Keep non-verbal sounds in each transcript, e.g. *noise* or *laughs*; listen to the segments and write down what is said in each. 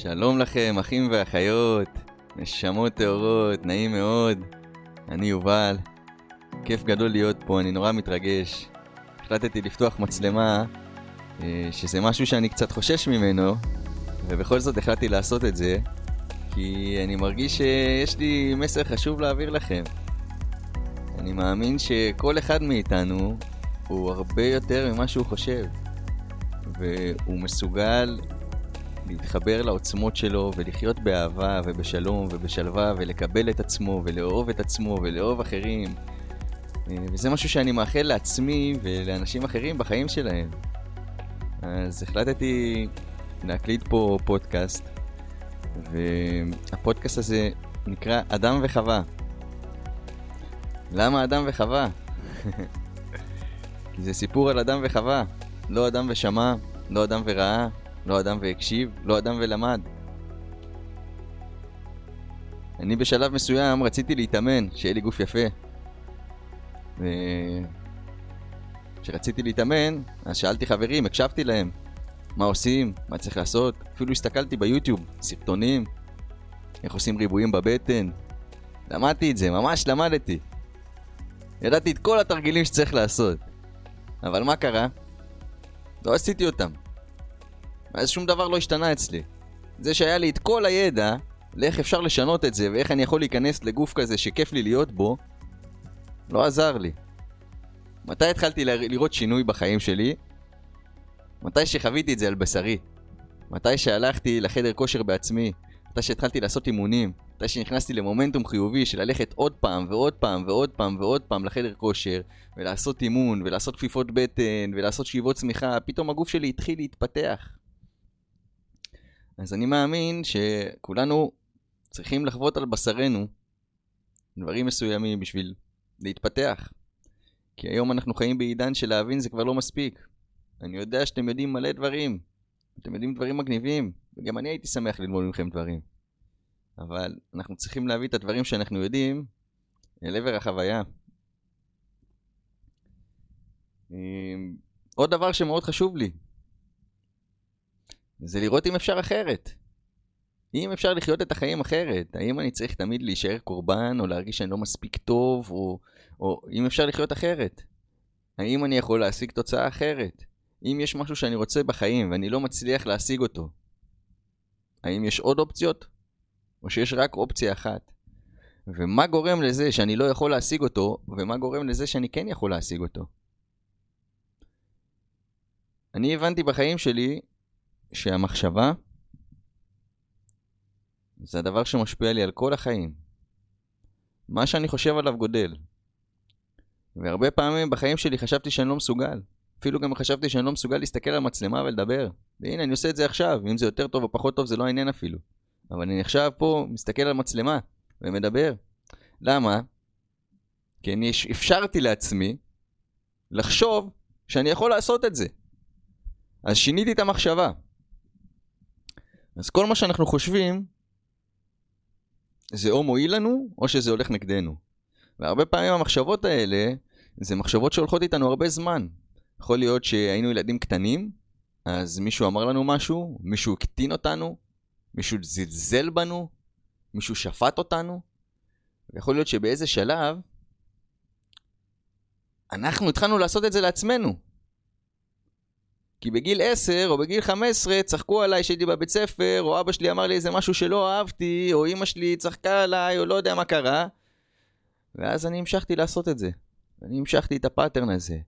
שלום לכם, אחים ואחיות, נשמות טהורות, נעים מאוד. אני יובל, כיף גדול להיות פה, אני נורא מתרגש. החלטתי לפתוח מצלמה, אה, שזה משהו שאני קצת חושש ממנו, ובכל זאת החלטתי לעשות את זה, כי אני מרגיש שיש לי מסר חשוב להעביר לכם. אני מאמין שכל אחד מאיתנו הוא הרבה יותר ממה שהוא חושב, והוא מסוגל להתחבר לעוצמות שלו ולחיות באהבה ובשלום ובשלווה ולקבל את עצמו ולאהוב את עצמו ולאהוב אחרים. אה, וזה משהו שאני מאחל לעצמי ולאנשים אחרים בחיים שלהם. אז החלטתי להקליט פה פודקאסט, והפודקאסט הזה נקרא אדם וחווה. למה אדם וחווה? *laughs* כי זה סיפור על אדם וחווה, לא אדם ושמע, לא אדם וראה, לא אדם והקשיב, לא אדם ולמד. אני בשלב מסוים רציתי להתאמן, שיהיה לי גוף יפה. וכשרציתי להתאמן, אז שאלתי חברים, הקשבתי להם. מה עושים? מה צריך לעשות? אפילו הסתכלתי ביוטיוב, סרטונים, איך עושים ריבועים בבטן. למדתי את זה, ממש למדתי. ידעתי את כל התרגילים שצריך לעשות. אבל מה קרה? לא עשיתי אותם. ואז שום דבר לא השתנה אצלי. זה שהיה לי את כל הידע לאיך אפשר לשנות את זה ואיך אני יכול להיכנס לגוף כזה שכיף לי להיות בו, לא עזר לי. מתי התחלתי לראות שינוי בחיים שלי? מתי שחוויתי את זה על בשרי. מתי שהלכתי לחדר כושר בעצמי. מתי שהתחלתי לעשות אימונים. מתי שנכנסתי למומנטום חיובי של ללכת עוד פעם ועוד פעם ועוד פעם ועוד פעם לחדר כושר ולעשות אימון ולעשות כפיפות בטן ולעשות שאיבות צמיחה, פתאום הגוף שלי התחיל להתפתח. אז אני מאמין שכולנו צריכים לחוות על בשרנו דברים מסוימים בשביל להתפתח. כי היום אנחנו חיים בעידן של להבין זה כבר לא מספיק. אני יודע שאתם יודעים מלא דברים. אתם יודעים דברים מגניבים, וגם אני הייתי שמח ללמוד מכם דברים. אבל אנחנו צריכים להביא את הדברים שאנחנו יודעים אל עבר החוויה. אמ, עוד דבר שמאוד חשוב לי, זה לראות אם אפשר אחרת. אם אפשר לחיות את החיים אחרת, האם אני צריך תמיד להישאר קורבן, או להרגיש שאני לא מספיק טוב, או, או אם אפשר לחיות אחרת. האם אני יכול להשיג תוצאה אחרת? אם יש משהו שאני רוצה בחיים ואני לא מצליח להשיג אותו, האם יש עוד אופציות? או שיש רק אופציה אחת? ומה גורם לזה שאני לא יכול להשיג אותו, ומה גורם לזה שאני כן יכול להשיג אותו? אני הבנתי בחיים שלי שהמחשבה זה הדבר שמשפיע לי על כל החיים. מה שאני חושב עליו גודל. והרבה פעמים בחיים שלי חשבתי שאני לא מסוגל. אפילו גם חשבתי שאני לא מסוגל להסתכל על מצלמה ולדבר. והנה, אני עושה את זה עכשיו. אם זה יותר טוב או פחות טוב, זה לא העניין אפילו. אבל אני עכשיו פה מסתכל על מצלמה ומדבר. למה? כי אני אפשרתי לעצמי לחשוב שאני יכול לעשות את זה. אז שיניתי את המחשבה. אז כל מה שאנחנו חושבים, זה או מועיל לנו, או שזה הולך נגדנו. והרבה פעמים המחשבות האלה, זה מחשבות שהולכות איתנו הרבה זמן. יכול להיות שהיינו ילדים קטנים, אז מישהו אמר לנו משהו, מישהו הקטין אותנו, מישהו זלזל בנו, מישהו שפט אותנו. ויכול להיות שבאיזה שלב, אנחנו התחלנו לעשות את זה לעצמנו. כי בגיל 10 או בגיל 15 צחקו עליי שהייתי בבית ספר, או אבא שלי אמר לי איזה משהו שלא אהבתי, או אמא שלי צחקה עליי, או לא יודע מה קרה. ואז אני המשכתי לעשות את זה. אני המשכתי את הפאטרן הזה.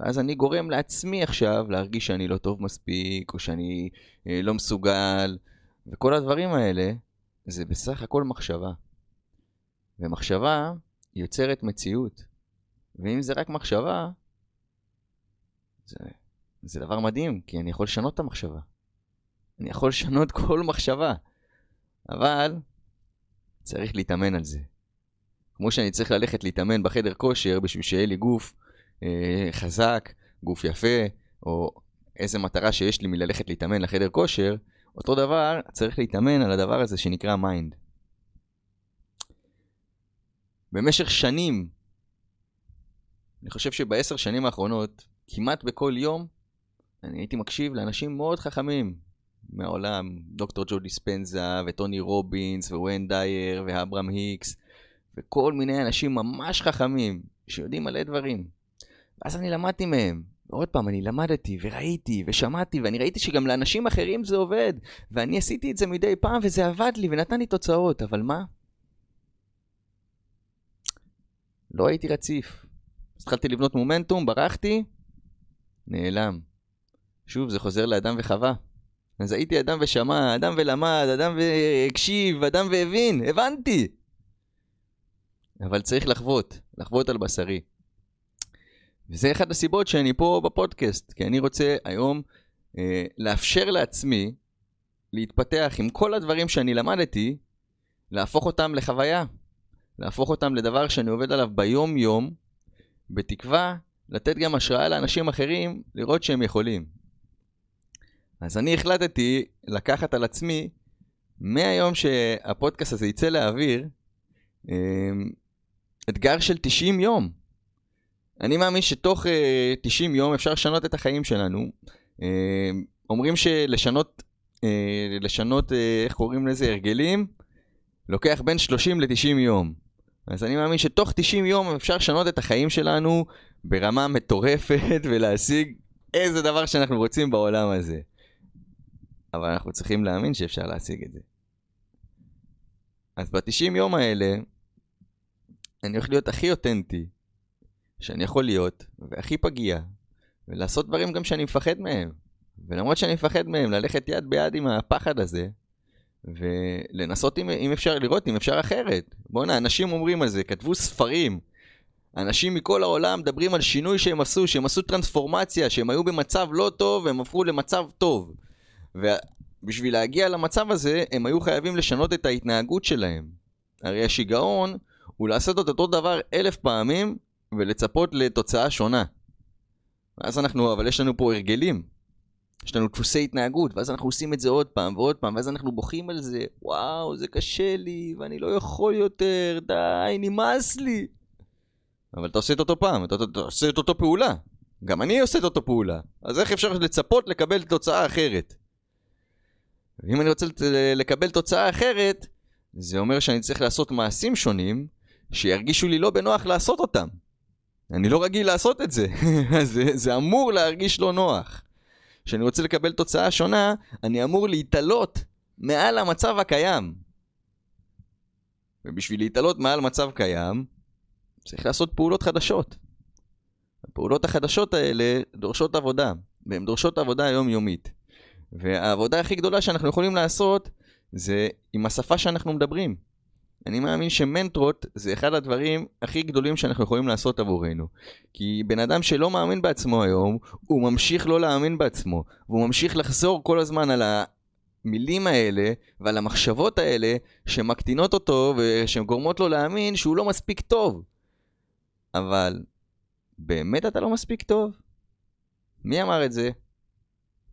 ואז אני גורם לעצמי עכשיו להרגיש שאני לא טוב מספיק, או שאני אה, לא מסוגל, וכל הדברים האלה, זה בסך הכל מחשבה. ומחשבה יוצרת מציאות. ואם זה רק מחשבה, זה זה דבר מדהים, כי אני יכול לשנות את המחשבה. אני יכול לשנות *laughs* כל מחשבה. אבל צריך להתאמן על זה. כמו שאני צריך ללכת להתאמן בחדר כושר בשביל שיהיה לי גוף אה, חזק, גוף יפה, או איזה מטרה שיש לי מללכת להתאמן לחדר כושר, אותו דבר צריך להתאמן על הדבר הזה שנקרא mind. במשך שנים, אני חושב שבעשר שנים האחרונות, כמעט בכל יום, אני הייתי מקשיב לאנשים מאוד חכמים, מהעולם, דוקטור ג'ו דיספנזה, וטוני רובינס, וויין דייר, ואברהם היקס, וכל מיני אנשים ממש חכמים, שיודעים מלא דברים. ואז אני למדתי מהם. עוד פעם, אני למדתי, וראיתי, ושמעתי, ואני ראיתי שגם לאנשים אחרים זה עובד. ואני עשיתי את זה מדי פעם, וזה עבד לי, ונתן לי תוצאות. אבל מה? לא הייתי רציף. אז התחלתי לבנות מומנטום, ברחתי, נעלם. שוב, זה חוזר לאדם וחווה. אז הייתי אדם ושמע, אדם ולמד, אדם והקשיב, אדם והבין, הבנתי. אבל צריך לחוות, לחוות על בשרי. וזה אחת הסיבות שאני פה בפודקאסט, כי אני רוצה היום אה, לאפשר לעצמי להתפתח עם כל הדברים שאני למדתי, להפוך אותם לחוויה, להפוך אותם לדבר שאני עובד עליו ביום-יום, בתקווה לתת גם השראה לאנשים אחרים לראות שהם יכולים. אז אני החלטתי לקחת על עצמי, מהיום שהפודקאסט הזה יצא לאוויר, אה, אתגר של 90 יום. אני מאמין שתוך uh, אה, 90 יום אפשר לשנות את החיים שלנו. Uh, אומרים שלשנות, uh, לשנות, uh, איך קוראים לזה, הרגלים, לוקח בין 30 ל-90 יום. אז אני מאמין שתוך 90 יום אפשר לשנות את החיים שלנו ברמה מטורפת *laughs* ולהשיג איזה דבר שאנחנו רוצים בעולם הזה. אבל אנחנו צריכים להאמין שאפשר להשיג את זה. אז ב-90 יום האלה, אני הולך להיות הכי אותנטי, שאני יכול להיות, והכי פגיע, ולעשות דברים גם שאני מפחד מהם. ולמרות שאני מפחד מהם, ללכת יד ביד עם הפחד הזה, ולנסות אם, אם אפשר לראות, אם אפשר אחרת. בואנה, אנשים אומרים על זה, כתבו ספרים. אנשים מכל העולם מדברים על שינוי שהם עשו, שהם עשו טרנספורמציה, שהם היו במצב לא טוב והם הפכו למצב טוב. ובשביל להגיע למצב הזה, הם היו חייבים לשנות את ההתנהגות שלהם. הרי השיגעון הוא לעשות את אותו דבר אלף פעמים ולצפות לתוצאה שונה. ואז אנחנו, אבל יש לנו פה הרגלים. יש לנו דפוסי התנהגות, ואז אנחנו עושים את זה עוד פעם ועוד פעם, ואז אנחנו בוכים על זה, וואו, זה קשה לי, ואני לא יכול יותר, די, נמאס לי. אבל אתה עושה את אותו פעם, אתה, אתה, אתה עושה את אותו פעולה. גם אני עושה את אותו פעולה. אז איך אפשר לצפות לקבל תוצאה אחרת? ואם אני רוצה לקבל תוצאה אחרת, זה אומר שאני צריך לעשות מעשים שונים, שירגישו לי לא בנוח לעשות אותם. אני לא רגיל לעשות את זה, *laughs* זה, זה אמור להרגיש לא נוח. כשאני רוצה לקבל תוצאה שונה, אני אמור להתעלות מעל המצב הקיים. ובשביל להתעלות מעל מצב קיים, צריך לעשות פעולות חדשות. הפעולות החדשות האלה דורשות עבודה, והן דורשות עבודה יומיומית. והעבודה הכי גדולה שאנחנו יכולים לעשות זה עם השפה שאנחנו מדברים. אני מאמין שמנטרות זה אחד הדברים הכי גדולים שאנחנו יכולים לעשות עבורנו. כי בן אדם שלא מאמין בעצמו היום, הוא ממשיך לא להאמין בעצמו. והוא ממשיך לחזור כל הזמן על המילים האלה ועל המחשבות האלה שמקטינות אותו ושגורמות לו להאמין שהוא לא מספיק טוב. אבל באמת אתה לא מספיק טוב? מי אמר את זה?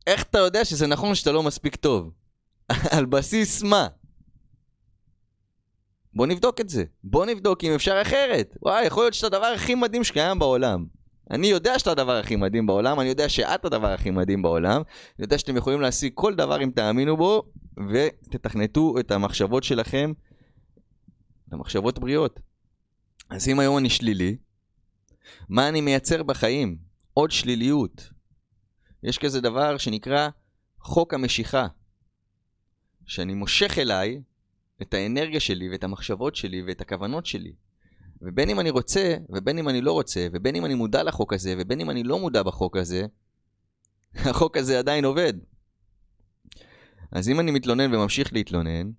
איך אתה יודע שזה נכון שאתה לא מספיק טוב? *laughs* על בסיס מה? בוא נבדוק את זה. בוא נבדוק אם אפשר אחרת. וואי, יכול להיות שאתה הדבר הכי מדהים שקיים בעולם. אני יודע שאתה הדבר הכי מדהים בעולם, אני יודע שאת הדבר הכי מדהים בעולם, אני יודע שאתם יכולים להשיג כל דבר אם תאמינו בו, ותתכנתו את המחשבות שלכם למחשבות בריאות. אז אם היום אני שלילי, מה אני מייצר בחיים? עוד שליליות. יש כזה דבר שנקרא חוק המשיכה. שאני מושך אליי את האנרגיה שלי ואת המחשבות שלי ואת הכוונות שלי. ובין אם אני רוצה, ובין אם אני לא רוצה, ובין אם אני מודע לחוק הזה, ובין אם אני לא מודע בחוק הזה, *laughs* החוק הזה עדיין עובד. אז אם אני מתלונן וממשיך להתלונן,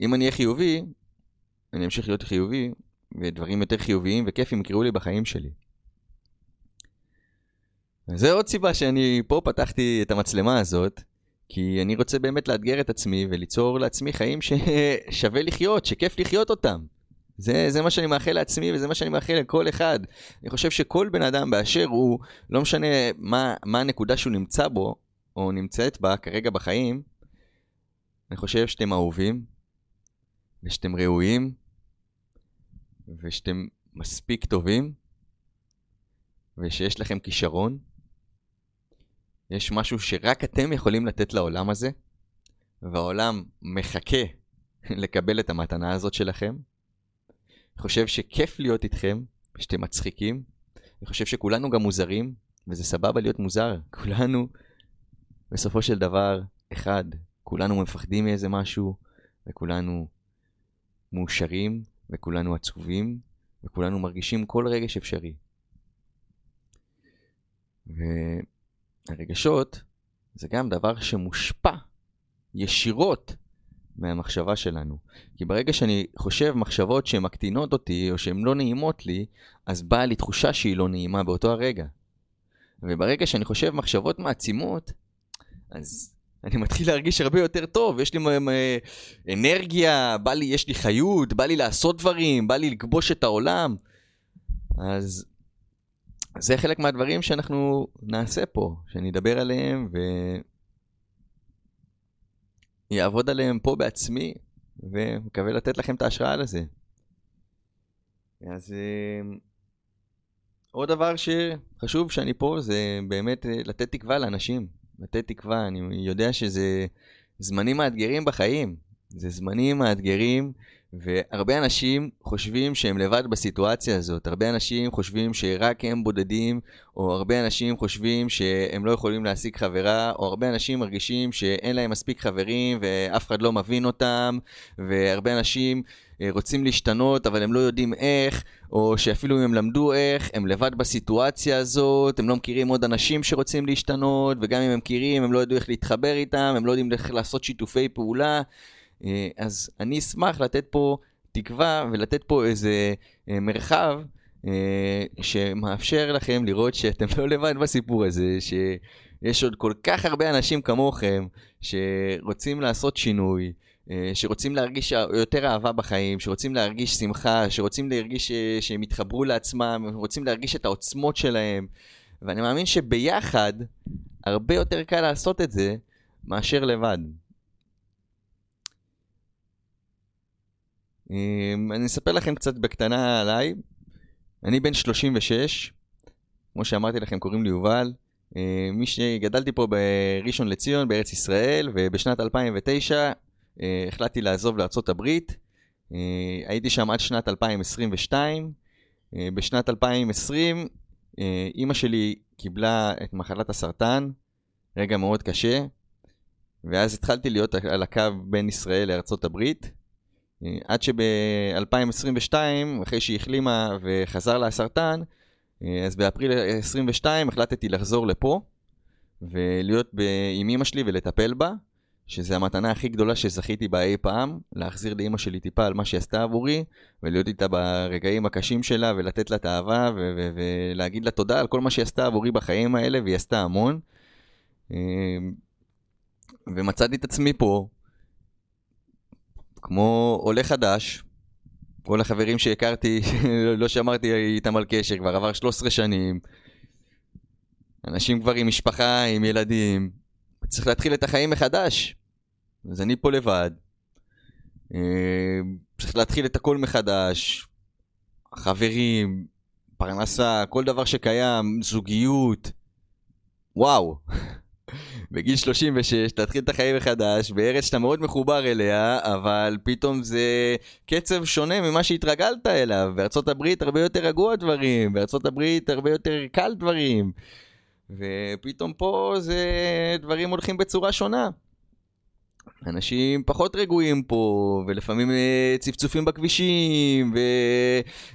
אם אני אהיה חיובי, אני אמשיך להיות חיובי, ודברים יותר חיוביים וכיפים יקראו לי בחיים שלי. זה עוד סיבה שאני פה פתחתי את המצלמה הזאת, כי אני רוצה באמת לאתגר את עצמי וליצור לעצמי חיים ששווה לחיות, שכיף לחיות אותם. זה, זה מה שאני מאחל לעצמי וזה מה שאני מאחל לכל אחד. אני חושב שכל בן אדם באשר הוא, לא משנה מה, מה הנקודה שהוא נמצא בו, או נמצאת בה כרגע בחיים, אני חושב שאתם אהובים, ושאתם ראויים, ושאתם מספיק טובים, ושיש לכם כישרון, יש משהו שרק אתם יכולים לתת לעולם הזה, והעולם מחכה *laughs* לקבל את המתנה הזאת שלכם. אני חושב שכיף להיות איתכם, שאתם מצחיקים. אני חושב שכולנו גם מוזרים, וזה סבבה להיות מוזר. *laughs* כולנו, בסופו של דבר, אחד. כולנו מפחדים מאיזה משהו, וכולנו מאושרים, וכולנו עצובים, וכולנו מרגישים כל רגש אפשרי. והרגשות זה גם דבר שמושפע ישירות מהמחשבה שלנו. כי ברגע שאני חושב מחשבות שהן מקטינות אותי או שהן לא נעימות לי, אז באה לי תחושה שהיא לא נעימה באותו הרגע. וברגע שאני חושב מחשבות מעצימות, אז אני מתחיל להרגיש הרבה יותר טוב, יש לי אנרגיה, בא לי, יש לי חיות, בא לי לעשות דברים, בא לי לכבוש את העולם. אז זה חלק מהדברים שאנחנו נעשה פה, שאני אדבר עליהם ויעבוד עליהם פה בעצמי, ומקווה לתת לכם את ההשראה לזה. אז אה, עוד דבר שחשוב שאני פה זה באמת אה, לתת תקווה לאנשים. לתת תקווה, אני יודע שזה זמנים מאתגרים בחיים. זה זמנים מאתגרים והרבה אנשים חושבים שהם לבד בסיטואציה הזאת, הרבה אנשים חושבים שרק הם בודדים, או הרבה אנשים חושבים שהם לא יכולים להשיג חברה, או הרבה אנשים מרגישים שאין להם מספיק חברים ואף אחד לא מבין אותם, והרבה אנשים אה, רוצים להשתנות אבל הם לא יודעים איך, או שאפילו אם הם למדו איך, הם לבד בסיטואציה הזאת, הם לא מכירים עוד אנשים שרוצים להשתנות, וגם אם הם מכירים הם לא יודעים איך להתחבר איתם, הם לא יודעים איך לעשות שיתופי פעולה. אה, אז אני אשמח לתת פה תקווה ולתת פה איזה אה, מרחב אה, שמאפשר לכם לראות שאתם *laughs* לא לבד בסיפור הזה, שיש עוד כל כך הרבה אנשים כמוכם שרוצים לעשות שינוי. שרוצים להרגיש יותר אהבה בחיים, שרוצים להרגיש שמחה, שרוצים להרגיש שהם יתחברו לעצמם, רוצים להרגיש את העוצמות שלהם. ואני מאמין שביחד הרבה יותר קל לעשות את זה מאשר לבד. אני אספר לכם קצת בקטנה עליי. אני בן 36, כמו שאמרתי לכם, קוראים לי יובל. אמ, מי שגדלתי פה בראשון לציון, בארץ ישראל, ובשנת 2009 אה, החלטתי לעזוב לארצות הברית. אה, הייתי שם עד שנת 2022. אה, בשנת 2020 אימא שלי קיבלה את מחלת הסרטן, רגע מאוד קשה, ואז התחלתי להיות על הקו בין ישראל לארצות הברית. אה, עד שב-2022, אחרי שהיא החלימה וחזר לה הסרטן, אה, אז באפריל 22 החלטתי לחזור לפה ולהיות עם אמא שלי ולטפל בה, שזה המתנה הכי גדולה שזכיתי בה אי פעם, להחזיר לאמא שלי טיפה על מה שהיא עשתה עבורי, ולהיות איתה ברגעים הקשים שלה ולתת לה את האהבה ולהגיד לה תודה על כל מה שהיא עשתה עבורי בחיים האלה, והיא עשתה המון. אה, ומצאתי את עצמי פה כמו עולה חדש, כל החברים שהכרתי, *laughs* לא שמרתי איתם על קשר, כבר עבר 13 שנים. אנשים כבר עם משפחה, עם ילדים. צריך להתחיל את החיים מחדש. אז אני פה לבד. אה, צריך להתחיל את הכל מחדש. חברים, פרנסה, כל דבר שקיים, זוגיות. וואו. *laughs* בגיל 36, תתחיל את החיים מחדש, בארץ שאתה מאוד מחובר אליה, אבל פתאום זה קצב שונה ממה שהתרגלת אליו. בארצות הברית הרבה יותר רגוע דברים, בארצות הברית הרבה יותר קל דברים. ופתאום פה זה דברים הולכים בצורה שונה. אנשים פחות רגועים פה, ולפעמים אה, צפצופים בכבישים,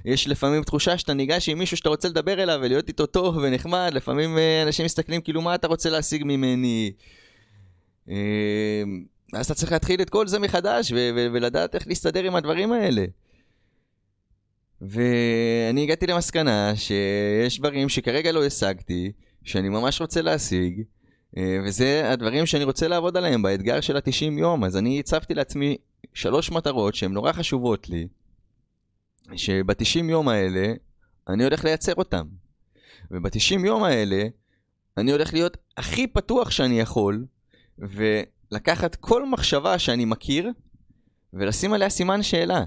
ויש לפעמים תחושה שאתה ניגש עם מישהו שאתה רוצה לדבר אליו ולהיות איתו טוב ונחמד, לפעמים אה, אנשים מסתכלים כאילו מה אתה רוצה להשיג ממני. אה, אז אתה צריך להתחיל את כל זה מחדש ו- ו- ולדעת איך להסתדר עם הדברים האלה. ואני הגעתי למסקנה שיש דברים שכרגע לא השגתי, שאני ממש רוצה להשיג, וזה הדברים שאני רוצה לעבוד עליהם באתגר של ה-90 יום. אז אני הצבתי לעצמי שלוש מטרות שהן נורא חשובות לי, שב-90 יום האלה אני הולך לייצר אותם. וב-90 יום האלה אני הולך להיות הכי פתוח שאני יכול, ולקחת כל מחשבה שאני מכיר, ולשים עליה סימן שאלה.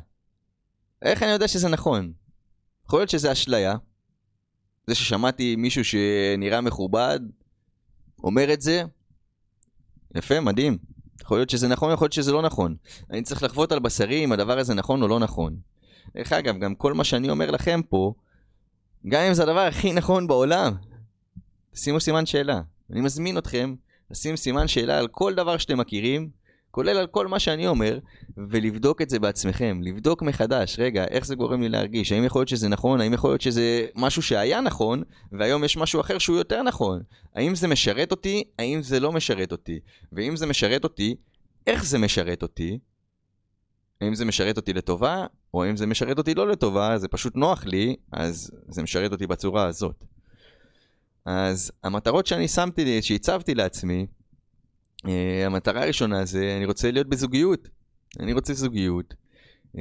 איך אני יודע שזה נכון? יכול להיות שזה אשליה. זה ששמעתי מישהו שנראה מכובד, אומר את זה, יפה, מדהים. יכול להיות שזה נכון, יכול להיות שזה לא נכון. אני צריך לחוות על בשרי אם הדבר הזה נכון או לא נכון. דרך אגב, גם כל מה שאני אומר לכם פה, גם אם זה הדבר הכי נכון בעולם, שימו סימן שאלה. אני מזמין אתכם לשים סימן שאלה על כל דבר שאתם מכירים, כולל על כל מה שאני אומר, ולבדוק את זה בעצמכם. לבדוק מחדש, רגע, איך זה גורם לי להרגיש? האם יכול להיות שזה נכון? האם יכול להיות שזה משהו שהיה נכון, והיום יש משהו אחר שהוא יותר נכון? האם זה משרת אותי? האם זה לא משרת אותי? ואם זה משרת אותי, איך זה משרת אותי? האם זה משרת אותי לטובה, או האם זה משרת אותי לא לטובה, זה פשוט נוח לי, אז זה משרת אותי בצורה הזאת. אז המטרות שאני שמתי שהצבתי לעצמי, המטרה הראשונה זה, אני רוצה להיות בזוגיות. אני רוצה זוגיות. Uh,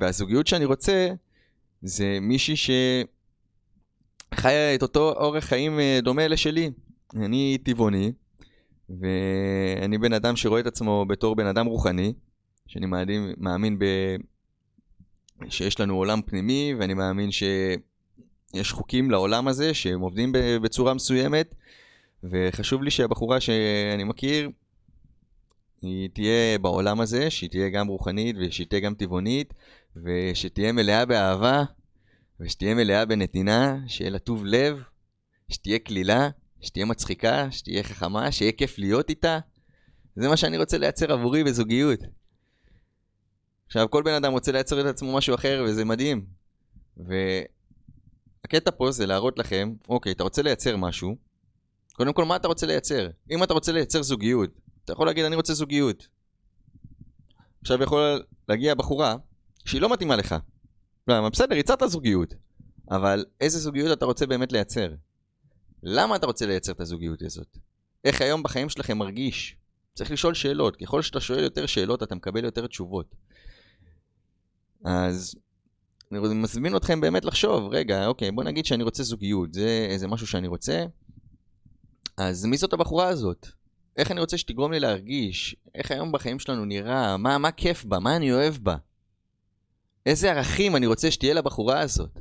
והזוגיות שאני רוצה, זה מישהי שחיה את אותו אורח חיים uh, דומה לשלי. אני טבעוני, ואני בן אדם שרואה את עצמו בתור בן אדם רוחני, שאני מאמין, מאמין ב... שיש לנו עולם פנימי, ואני מאמין שיש חוקים לעולם הזה שהם עובדים בצורה מסוימת, וחשוב לי שהבחורה שאני מכיר, היא תהיה בעולם הזה, שהיא תהיה גם רוחנית ושהיא תהיה גם טבעונית, ושתהיה מלאה באהבה, ושתהיה מלאה בנתינה, שיהיה לה טוב לב, שתהיה קלילה, שתהיה מצחיקה, שתהיה חכמה, שיהיה כיף להיות איתה. זה מה שאני רוצה לייצר עבורי בזוגיות. עכשיו, כל בן אדם רוצה לייצר את עצמו משהו אחר, וזה מדהים. והקטע פה זה להראות לכם, אוקיי, אתה רוצה לייצר משהו, קודם כל, מה אתה רוצה לייצר? אם אתה רוצה לייצר זוגיות, אתה יכול להגיד, אני רוצה זוגיות. עכשיו יכול להגיע בחורה שהיא לא מתאימה לך. למה? בסדר, הצעת זוגיות, אבל איזה זוגיות אתה רוצה באמת לייצר? למה אתה רוצה לייצר את הזוגיות הזאת? איך היום בחיים שלכם מרגיש? צריך לשאול שאלות. ככל שאתה שואל יותר שאלות, אתה מקבל יותר תשובות. אז אני מזמין אתכם באמת לחשוב, רגע, אוקיי, בוא נגיד שאני רוצה זוגיות, זה איזה משהו שאני רוצה, אז מי זאת הבחורה הזאת? איך אני רוצה שתגרום לי להרגיש? איך היום בחיים שלנו נראה? מה, מה כיף בה? מה אני אוהב בה? איזה ערכים אני רוצה שתהיה לבחורה הזאת?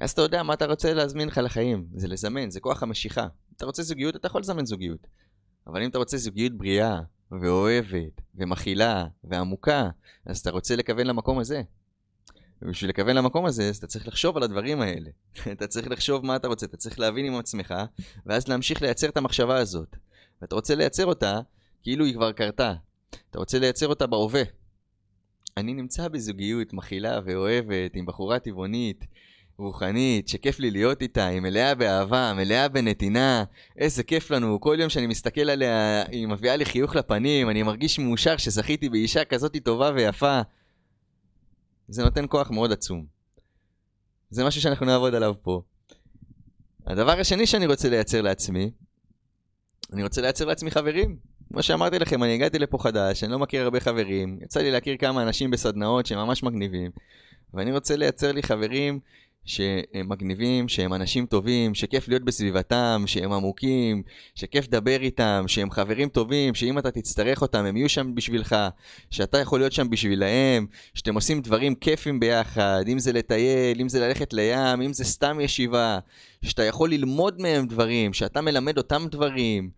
אז אתה יודע מה אתה רוצה להזמין לך לחיים, זה לזמן, זה כוח המשיכה. אתה רוצה זוגיות, אתה יכול לזמן זוגיות. אבל אם אתה רוצה זוגיות בריאה, ואוהבת, ומכילה, ועמוקה, אז אתה רוצה לכוון למקום הזה. ובשביל לכוון למקום הזה, אז אתה צריך לחשוב על הדברים האלה. *laughs* אתה צריך לחשוב מה אתה רוצה, אתה צריך להבין עם עצמך, ואז להמשיך לייצר את המחשבה הזאת. ואתה רוצה לייצר אותה כאילו היא כבר קרתה. אתה רוצה לייצר אותה בהווה. אני נמצא בזוגיות מכילה ואוהבת, עם בחורה טבעונית, רוחנית, שכיף לי להיות איתה, היא מלאה באהבה, מלאה בנתינה, איזה כיף לנו, כל יום שאני מסתכל עליה, היא מביאה לי חיוך לפנים, אני מרגיש מאושר שזכיתי באישה כזאת טובה ויפה. זה נותן כוח מאוד עצום. זה משהו שאנחנו נעבוד עליו פה. הדבר השני שאני רוצה לייצר לעצמי, אני רוצה לייצר לעצמי חברים. כמו שאמרתי לכם, אני הגעתי לפה חדש, אני לא מכיר הרבה חברים, יצא לי להכיר כמה אנשים בסדנאות שהם ממש מגניבים, ואני רוצה לייצר לי חברים שהם מגניבים, שהם אנשים טובים, שכיף להיות בסביבתם, שהם עמוקים, שכיף לדבר איתם, שהם חברים טובים, שאם אתה תצטרך אותם הם יהיו שם בשבילך, שאתה יכול להיות שם בשבילהם, שאתם עושים דברים כיפים ביחד, אם זה לטייל, אם זה ללכת לים, אם זה סתם ישיבה, שאתה יכול ללמוד מהם דברים, שאתה מלמד אותם דברים,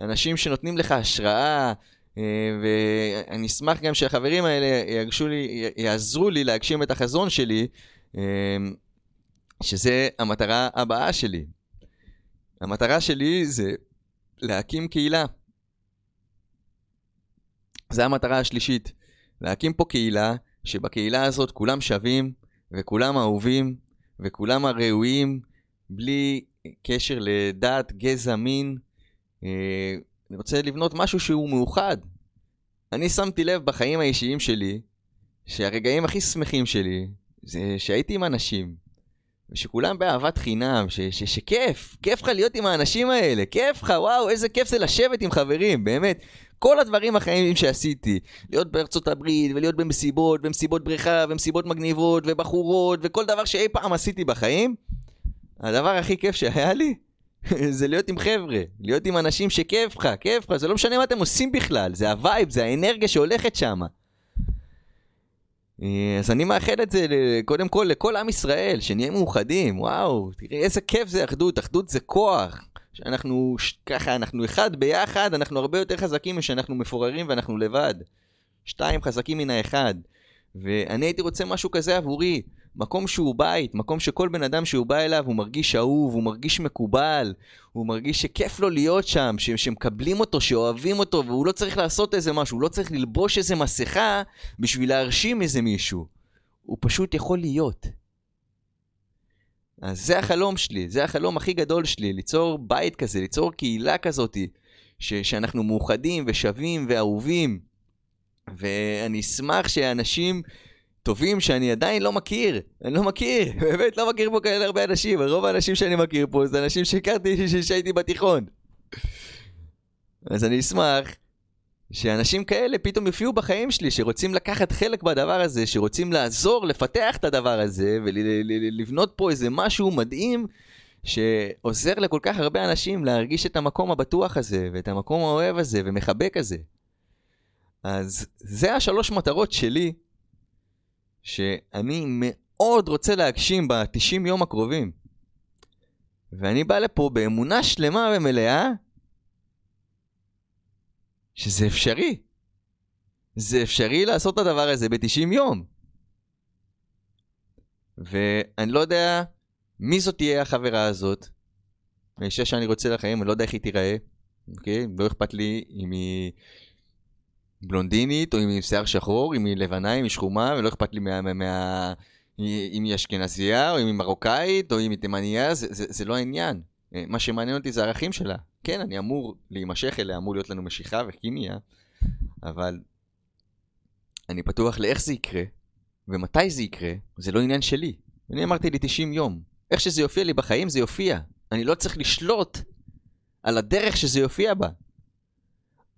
אנשים שנותנים לך השראה, אה, ואני אשמח גם שהחברים האלה יעזרו לי להגשים את החזון שלי. שזה המטרה הבאה שלי. המטרה שלי זה להקים קהילה. זו המטרה השלישית. להקים פה קהילה, שבקהילה הזאת כולם שווים, וכולם אהובים, וכולם הראויים, בלי קשר לדת, גזע, מין. אה, אני רוצה לבנות משהו שהוא מאוחד. אני שמתי לב בחיים האישיים שלי, שהרגעים הכי שמחים שלי, זה שהייתי עם אנשים, ושכולם באהבת חינם, ש- ש- שכיף, כיף לך להיות עם האנשים האלה, כיף לך, וואו, איזה כיף זה לשבת עם חברים, באמת. כל הדברים החיים שעשיתי, להיות בארצות הברית, ולהיות במסיבות, במסיבות בריכה, ומסיבות מגניבות, ובחורות, וכל דבר שאי פעם עשיתי בחיים, הדבר הכי כיף שהיה לי, *laughs* זה להיות עם חבר'ה, להיות עם אנשים שכיף לך, כיף לך, זה לא משנה מה אתם עושים בכלל, זה ה vibe, זה האנרגיה שהולכת שמה. אה, אז אני מאחל את זה קודם כל לכל עם ישראל, שנהיה מאוחדים, וואו, תראי איזה כיף זה אחדות, אחדות זה כוח. שאנחנו ככה, אנחנו אחד ביחד, אנחנו הרבה יותר חזקים משאנחנו מפוררים ואנחנו לבד. שתיים חזקים מן האחד. ואני הייתי רוצה משהו כזה עבורי. מקום שהוא בית, מקום שכל בן אדם שהוא בא אליו הוא מרגיש אהוב, הוא מרגיש מקובל, הוא מרגיש שכיף לו להיות שם, ש- שמקבלים אותו, שאוהבים אותו, והוא לא צריך לעשות איזה משהו, הוא לא צריך ללבוש איזה מסכה בשביל להרשים איזה מישהו. הוא פשוט יכול להיות. אז זה החלום שלי, זה החלום הכי גדול שלי, ליצור בית כזה, ליצור קהילה כזאתי, ש- שאנחנו מאוחדים ושווים ואהובים. ואני אשמח שאנשים טובים שאני עדיין לא מכיר, אני לא מכיר, *laughs* באמת לא מכיר פה כאלה הרבה אנשים, רוב האנשים שאני מכיר פה זה אנשים שהכרתי *laughs* כשהייתי בתיכון. אז אני אשמח שאנשים כאלה פתאום יופיעו בחיים שלי, שרוצים לקחת חלק בדבר הזה, שרוצים לעזור, לפתח את הדבר הזה, ולבנות פה איזה משהו מדהים, שעוזר לכל כך הרבה אנשים להרגיש את המקום הבטוח הזה, ואת המקום האוהב הזה, ומחבק הזה. אז זה השלוש מטרות שלי, שאני מאוד רוצה להגשים ב-90 יום הקרובים. ואני בא לפה באמונה שלמה ומלאה שזה אפשרי. זה אפשרי לעשות את הדבר הזה ב-90 יום. ואני לא יודע מי זאת תהיה החברה הזאת, האישה שאני רוצה לחיים, אני לא יודע איך היא תיראה, אוקיי? לא אכפת לי אם היא בלונדינית, או אם היא שיער שחור, אם היא לבנה, אם היא שחומה, ולא אכפת לי מה... מה, מה אם היא אשכנזייה, או אם היא מרוקאית, או אם היא תימניה, זה, זה, זה לא העניין. מה שמעניין אותי זה הערכים שלה. כן, אני אמור להימשך אליה, אמור להיות לנו משיכה וכימיה, אבל אני פתוח לאיך זה יקרה, ומתי זה יקרה, זה לא עניין שלי. אני אמרתי לי 90 יום. איך שזה יופיע לי בחיים, זה יופיע. אני לא צריך לשלוט על הדרך שזה יופיע בה.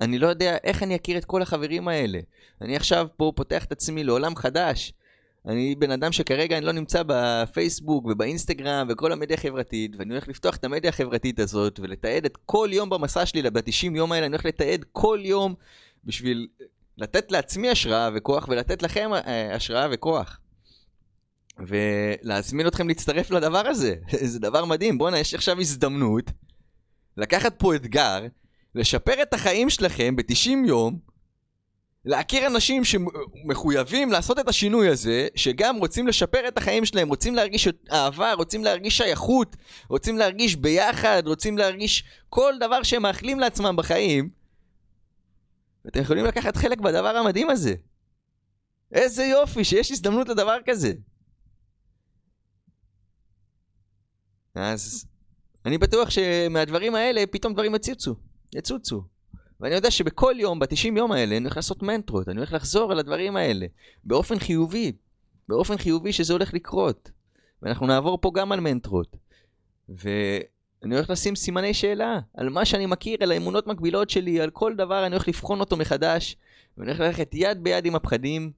אני לא יודע איך אני אכיר את כל החברים האלה. אני עכשיו פה פותח את עצמי לעולם חדש. אני בן אדם שכרגע אני לא נמצא בפייסבוק ובאינסטגרם וכל המדיה החברתית, ואני הולך לפתוח את המדיה החברתית הזאת ולתעד את כל יום במסע שלי, ב-90 יום האלה, אני הולך לתעד כל יום בשביל לתת לעצמי השראה וכוח ולתת לכם השראה וכוח. ולהזמין אתכם להצטרף לדבר הזה. *laughs* זה דבר מדהים. בואנה, יש עכשיו הזדמנות לקחת פה אתגר, לשפר את החיים שלכם ב-90 יום, להכיר אנשים שמחויבים לעשות את השינוי הזה, שגם רוצים לשפר את החיים שלהם, רוצים להרגיש אהבה, רוצים להרגיש שייכות, רוצים להרגיש ביחד, רוצים להרגיש כל דבר שהם מאחלים לעצמם בחיים. ואתם יכולים לקחת חלק בדבר המדהים הזה. איזה יופי שיש הזדמנות לדבר כזה. אז אני בטוח שמהדברים האלה פתאום דברים יצוצו, יצוצו. ואני יודע שבכל יום, ב-90 יום האלה, אני הולך לעשות מנטרות, אני הולך לחזור על הדברים האלה, באופן חיובי, באופן חיובי שזה הולך לקרות. ואנחנו נעבור פה גם על מנטרות. ואני הולך לשים סימני שאלה על מה שאני מכיר, על האמונות מקבילות שלי, על כל דבר, אני הולך לבחון אותו מחדש, ואני הולך ללכת יד ביד עם הפחדים,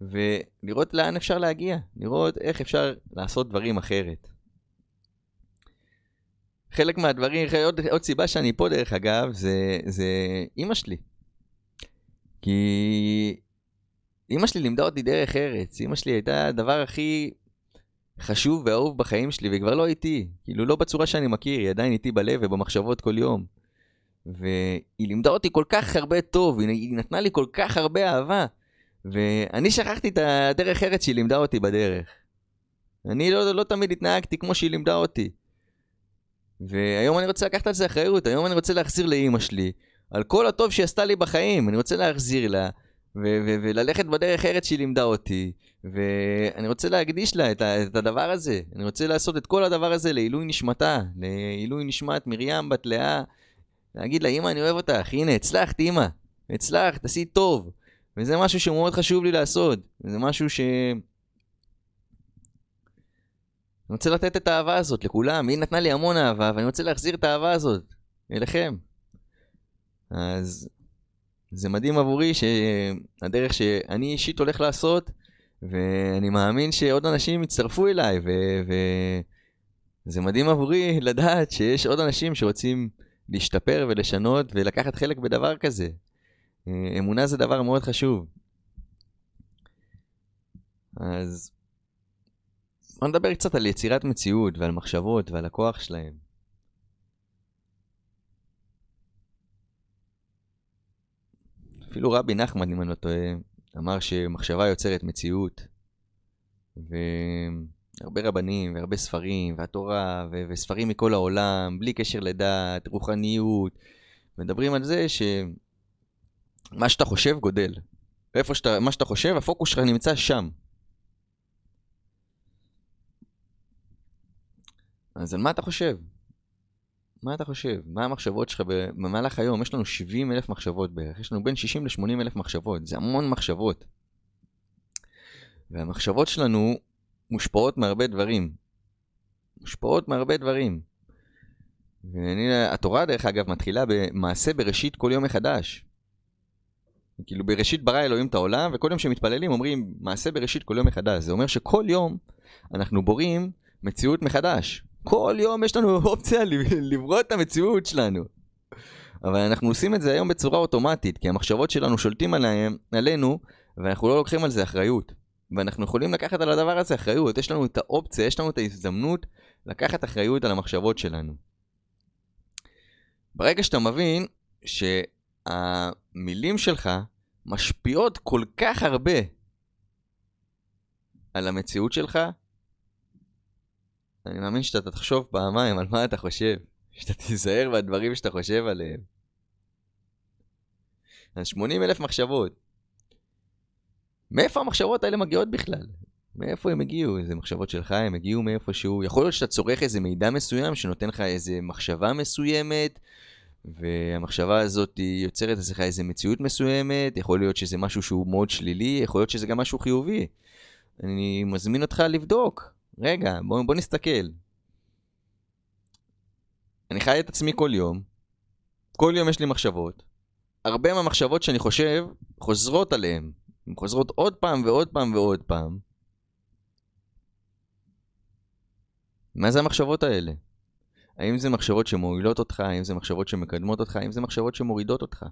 ולראות לאן אפשר להגיע, לראות איך אפשר לעשות דברים אחרת. חלק מהדברים, עוד, עוד סיבה שאני פה דרך אגב, זה, זה אימא שלי. כי אימא שלי לימדה אותי דרך ארץ. אימא שלי הייתה הדבר הכי חשוב ואהוב בחיים שלי, והיא כבר לא איתי. כאילו, לא בצורה שאני מכיר, היא עדיין איתי בלב ובמחשבות כל יום. והיא לימדה אותי כל כך הרבה טוב, היא נתנה לי כל כך הרבה אהבה. ואני שכחתי את הדרך ארץ שהיא לימדה אותי בדרך. אני לא, לא תמיד התנהגתי כמו שהיא לימדה אותי. והיום אני רוצה לקחת על זה אחריות, היום אני רוצה להחזיר לאימא שלי על כל הטוב שהיא עשתה לי בחיים, אני רוצה להחזיר לה וללכת בדרך ארץ שהיא לימדה אותי, ואני רוצה להקדיש לה את, את הדבר הזה, אני רוצה לעשות את כל הדבר הזה לעילוי נשמתה, לעילוי נשמת מרים בת לאה, להגיד לה, אמא, אני אוהב אותך, הנה, הצלחת, אמא, הצלחת, עשית טוב, וזה משהו שמאוד חשוב לי לעשות, זה משהו ש... אני רוצה לתת את האהבה הזאת לכולם, היא נתנה לי המון אהבה, ואני רוצה להחזיר את האהבה הזאת אליכם. אז זה מדהים עבורי שהדרך שאני אישית הולך לעשות, ואני מאמין שעוד אנשים יצטרפו אליי, וזה ו... מדהים עבורי לדעת שיש עוד אנשים שרוצים להשתפר ולשנות ולקחת חלק בדבר כזה. אמונה זה דבר מאוד חשוב. אז בוא נדבר קצת על יצירת מציאות ועל מחשבות ועל הכוח שלהם. אפילו רבי נחמן, אם אני לא טועה, אמר שמחשבה יוצרת מציאות. והרבה רבנים והרבה ספרים והתורה ו- וספרים מכל העולם, בלי קשר לדת, רוחניות, מדברים על זה שמה שאתה חושב גודל. איפה שאתה, מה שאתה חושב, הפוקוס שלך נמצא שם. אז על מה אתה חושב? מה אתה חושב? מה המחשבות שלך במהלך היום? יש לנו 70 אלף מחשבות בערך, יש לנו בין 60 ל-80 אלף מחשבות, זה המון מחשבות. והמחשבות שלנו מושפעות מהרבה דברים. מושפעות מהרבה דברים. והתורה, דרך אגב, מתחילה במעשה בראשית כל יום מחדש. כאילו בראשית ברא אלוהים את העולם, וכל יום שמתפללים אומרים מעשה בראשית כל יום מחדש. זה אומר שכל יום אנחנו בורים מציאות מחדש. כל יום יש לנו אופציה לברוא את המציאות שלנו. אבל אנחנו עושים את זה היום בצורה אוטומטית, כי המחשבות שלנו שולטים עליהם, עלינו, ואנחנו לא לוקחים על זה אחריות. ואנחנו יכולים לקחת על הדבר הזה אחריות, יש לנו את האופציה, יש לנו את ההזדמנות לקחת אחריות על המחשבות שלנו. ברגע שאתה מבין שהמילים שלך משפיעות כל כך הרבה על המציאות שלך, אני מאמין שאתה תחשוב פעמיים על מה אתה חושב, שאתה תיזהר מהדברים שאתה חושב עליהם. אז 80 אלף מחשבות. מאיפה המחשבות האלה מגיעות בכלל? מאיפה הם הגיעו? איזה מחשבות שלך, הם הגיעו מאיפשהו. יכול להיות שאתה צורך איזה מידע מסוים שנותן לך איזה מחשבה מסוימת, והמחשבה הזאת יוצרת אצלך איזה מציאות מסוימת, יכול להיות שזה משהו שהוא מאוד שלילי, יכול להיות שזה גם משהו חיובי. אני מזמין אותך לבדוק. רגע, בוא, בוא נסתכל. אני חי את עצמי כל יום, כל יום יש לי מחשבות. הרבה מהמחשבות שאני חושב חוזרות עליהן. הן חוזרות עוד פעם ועוד פעם ועוד פעם. מה זה המחשבות האלה? האם זה מחשבות שמועילות אותך? האם זה מחשבות שמקדמות אותך? האם זה מחשבות שמורידות אותך?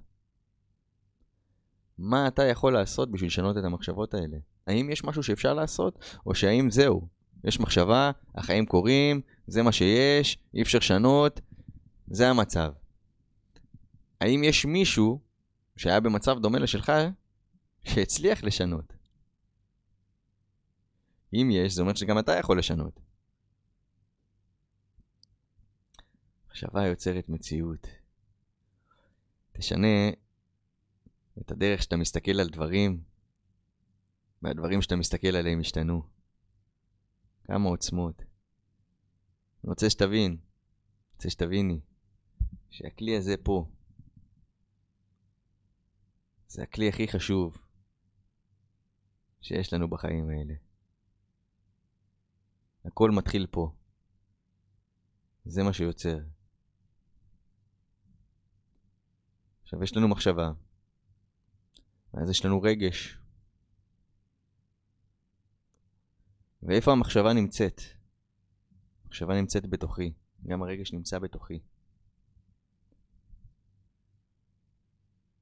מה אתה יכול לעשות בשביל לשנות את המחשבות האלה? האם יש משהו שאפשר לעשות? או שהאם זהו? יש מחשבה, החיים קורים, זה מה שיש, אי אפשר לשנות, זה המצב. האם יש מישהו שהיה במצב דומה לשלך שהצליח לשנות? אם יש, זה אומר שגם אתה יכול לשנות. מחשבה יוצרת מציאות. תשנה את הדרך שאתה מסתכל על דברים, והדברים שאתה מסתכל עליהם ישתנו. כמה עוצמות. אני רוצה שתבין, רוצה שתביני, שהכלי הזה פה, זה הכלי הכי חשוב שיש לנו בחיים האלה. הכל מתחיל פה. זה מה שיוצר. עכשיו יש לנו מחשבה, ואז יש לנו רגש. ואיפה המחשבה נמצאת? המחשבה נמצאת בתוכי, גם הרגש נמצא בתוכי.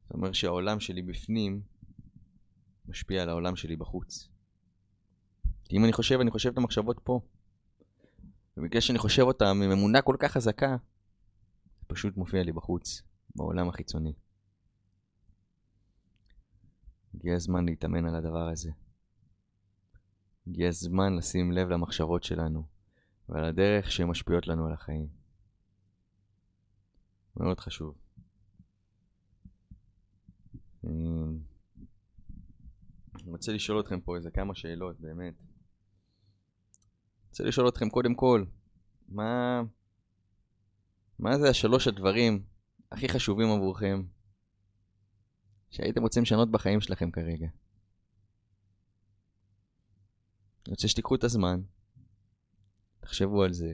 זאת אומרת שהעולם שלי בפנים משפיע על העולם שלי בחוץ. כי אם אני חושב, אני חושב את המחשבות פה. ובגלל שאני חושב אותם עם אמונה כל כך חזקה, זה פשוט מופיע לי בחוץ. בעולם החיצוני. הגיע הזמן להתאמן על הדבר הזה. הגיע הזמן לשים לב למחשבות שלנו ועל הדרך שהן משפיעות לנו על החיים. מאוד חשוב. אני רוצה לשאול אתכם פה איזה כמה שאלות, באמת. רוצה לשאול אתכם קודם כל, מה, מה זה השלוש הדברים הכי חשובים עבורכם, שהייתם רוצים לשנות בחיים שלכם כרגע. אני רוצה שתיקחו את הזמן, תחשבו על זה,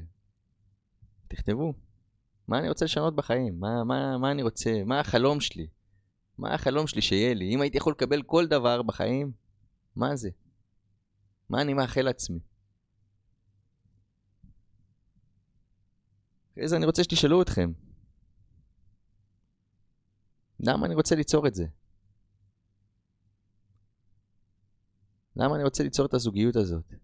תכתבו. מה אני רוצה לשנות בחיים? מה, מה, מה אני רוצה? מה החלום שלי? מה החלום שלי שיהיה לי? אם הייתי יכול לקבל כל דבר בחיים, מה זה? מה אני מאחל לעצמי? אחרי זה אני רוצה שתשאלו אתכם, למה אני רוצה ליצור את זה? למה אני רוצה ליצור את הזוגיות הזאת?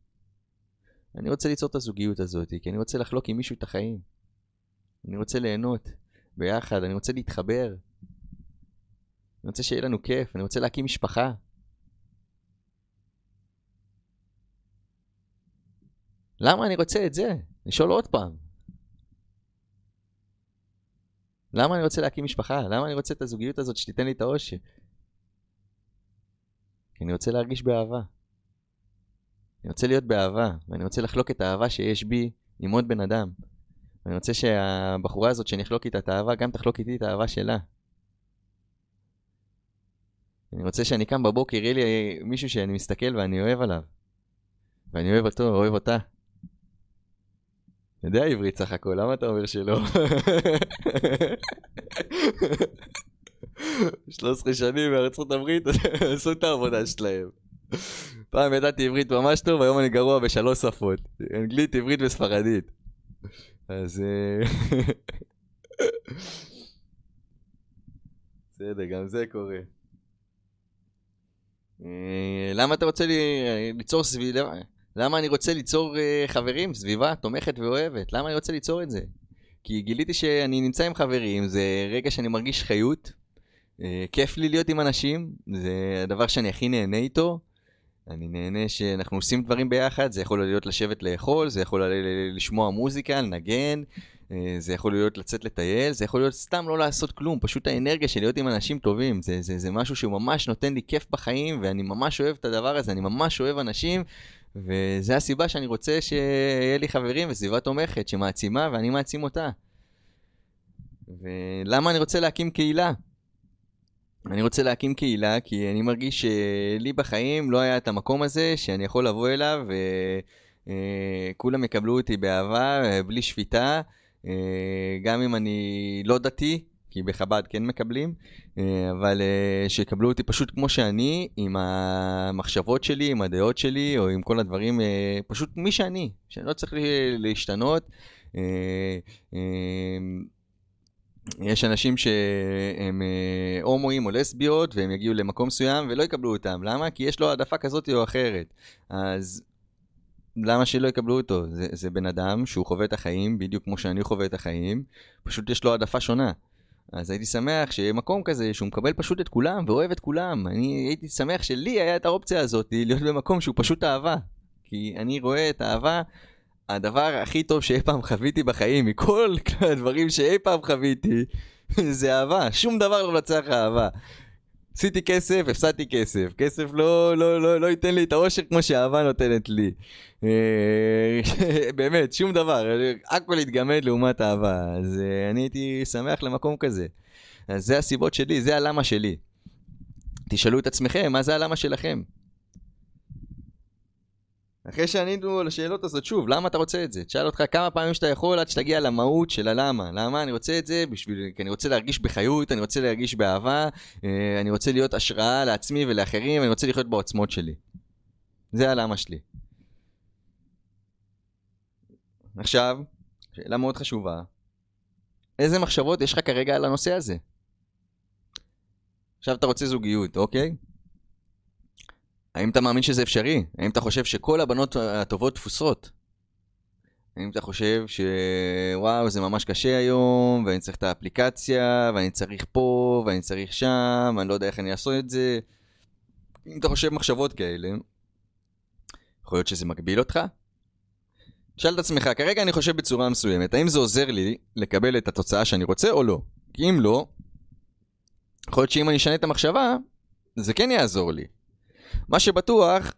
אני רוצה ליצור את הזוגיות הזאת כי אני רוצה לחלוק עם מישהו את החיים. אני רוצה ליהנות ביחד, אני רוצה להתחבר. אני רוצה שיהיה לנו כיף, אני רוצה להקים משפחה. למה אני רוצה את זה? לשאול עוד פעם. למה אני רוצה להקים משפחה? למה אני רוצה את הזוגיות הזאת שתיתן לי את האושר? כי אני רוצה להרגיש באהבה. אני רוצה להיות באהבה, ואני רוצה לחלוק את האהבה שיש בי עם עוד בן אדם. ואני רוצה שהבחורה הזאת שאני אחלוק איתה את האהבה, גם תחלוק איתי את האהבה שלה. אני רוצה שאני קם בבוקר, יהיה לי מישהו שאני מסתכל ואני אוהב עליו. ואני אוהב אותו, אוהב אותה. יודע עברית סך הכל, למה אתה אומר שלא? *laughs* 13 שנים בארצות הברית, *laughs* עשו את העבודה שלהם. פעם ידעתי עברית ממש טוב, היום אני גרוע בשלוש שפות. אנגלית, עברית וספרדית. אז... אה, *laughs* בסדר, גם זה קורה. אה, למה אתה רוצה ליצור סביבה? למה אני רוצה ליצור חברים, סביבה תומכת ואוהבת? למה אני רוצה ליצור את זה? כי גיליתי שאני נמצא עם חברים, זה רגע שאני מרגיש חיות, כיף לי להיות עם אנשים, זה הדבר שאני הכי נהנה איתו. אני נהנה שאנחנו עושים דברים ביחד, זה יכול להיות לשבת לאכול, זה יכול לשמוע מוזיקה, לנגן, אה, זה יכול להיות לצאת לטייל, זה יכול להיות סתם לא לעשות כלום, פשוט האנרגיה של להיות עם אנשים טובים, זה, זה, זה משהו שהוא ממש נותן לי כיף בחיים, ואני ממש אוהב את הדבר הזה, אני ממש אוהב אנשים, וזה הסיבה שאני רוצה שיהיה לי חברים וסביבה תומכת שמעצימה ואני מעצים אותה. ולמה אני רוצה להקים קהילה? אני רוצה להקים קהילה כי אני מרגיש שלי בחיים לא היה את המקום הזה שאני יכול לבוא אליו וכולם יקבלו אותי באהבה, בלי שפיטה, גם אם אני לא דתי, כי בחב"ד כן מקבלים, אה, אבל אה, שיקבלו אותי פשוט כמו שאני, עם המחשבות שלי, עם הדעות שלי, או עם כל הדברים, אה, פשוט מי שאני, שאני לא צריך להשתנות. יש אנשים שהם הומואים או לסביות והם יגיעו למקום מסוים ולא יקבלו אותם. למה? כי יש לו העדפה כזאת או אחרת. אז למה שלא יקבלו אותו? זה, זה בן אדם שהוא חווה את החיים בדיוק כמו שאני חווה את החיים, פשוט יש לו העדפה שונה. אז הייתי שמח שיהיה מקום כזה שהוא מקבל פשוט את כולם ואוהב את כולם. אני הייתי שמח שלי היה את האופציה הזאת להיות במקום שהוא פשוט אהבה. כי אני רואה את האהבה, הדבר הכי טוב שאי פעם חוויתי בחיים, מכל *laughs* הדברים שאי פעם חוויתי, זה אהבה. שום דבר לא מנצח אהבה. עשיתי כסף, הפסדתי כסף. כסף לא, לא, לא, לא ייתן לי את האושר כמו שאהבה נותנת לי. אה, *laughs* באמת, שום דבר. הכל התגמד לעומת אהבה. אז אה, אני הייתי שמח למקום כזה. אז זה הסיבות שלי, זה הלמה שלי. תשאלו את עצמכם, מה זה הלמה שלכם? אחרי שענינו על השאלות הזאת, שוב, למה אתה רוצה את זה? תשאל אותך כמה פעמים שאתה יכול עד שתגיע למהות של הלמה. למה אני רוצה את זה? בשביל... כי אני רוצה להרגיש בחיות, אני רוצה להרגיש באהבה, אה, אני רוצה להיות השראה לעצמי ולאחרים, אני רוצה לחיות בעוצמות שלי. זה הלמה שלי. עכשיו, שאלה מאוד חשובה, איזה מחשבות יש לך כרגע על הנושא הזה? עכשיו אתה רוצה זוגיות, אוקיי? האם אתה מאמין שזה אפשרי? האם אתה חושב שכל הבנות הטובות תפוסות? האם אתה חושב שוואו זה ממש קשה היום ואני צריך את האפליקציה ואני צריך פה ואני צריך שם ואני לא יודע איך אני אעשה את זה? אם אתה חושב מחשבות כאלה, יכול להיות שזה מגביל אותך? שאל את עצמך, כרגע אני חושב בצורה מסוימת, האם זה עוזר לי לקבל את התוצאה שאני רוצה או לא? כי אם לא, יכול להיות שאם אני אשנה את המחשבה, זה כן יעזור לי. מה שבטוח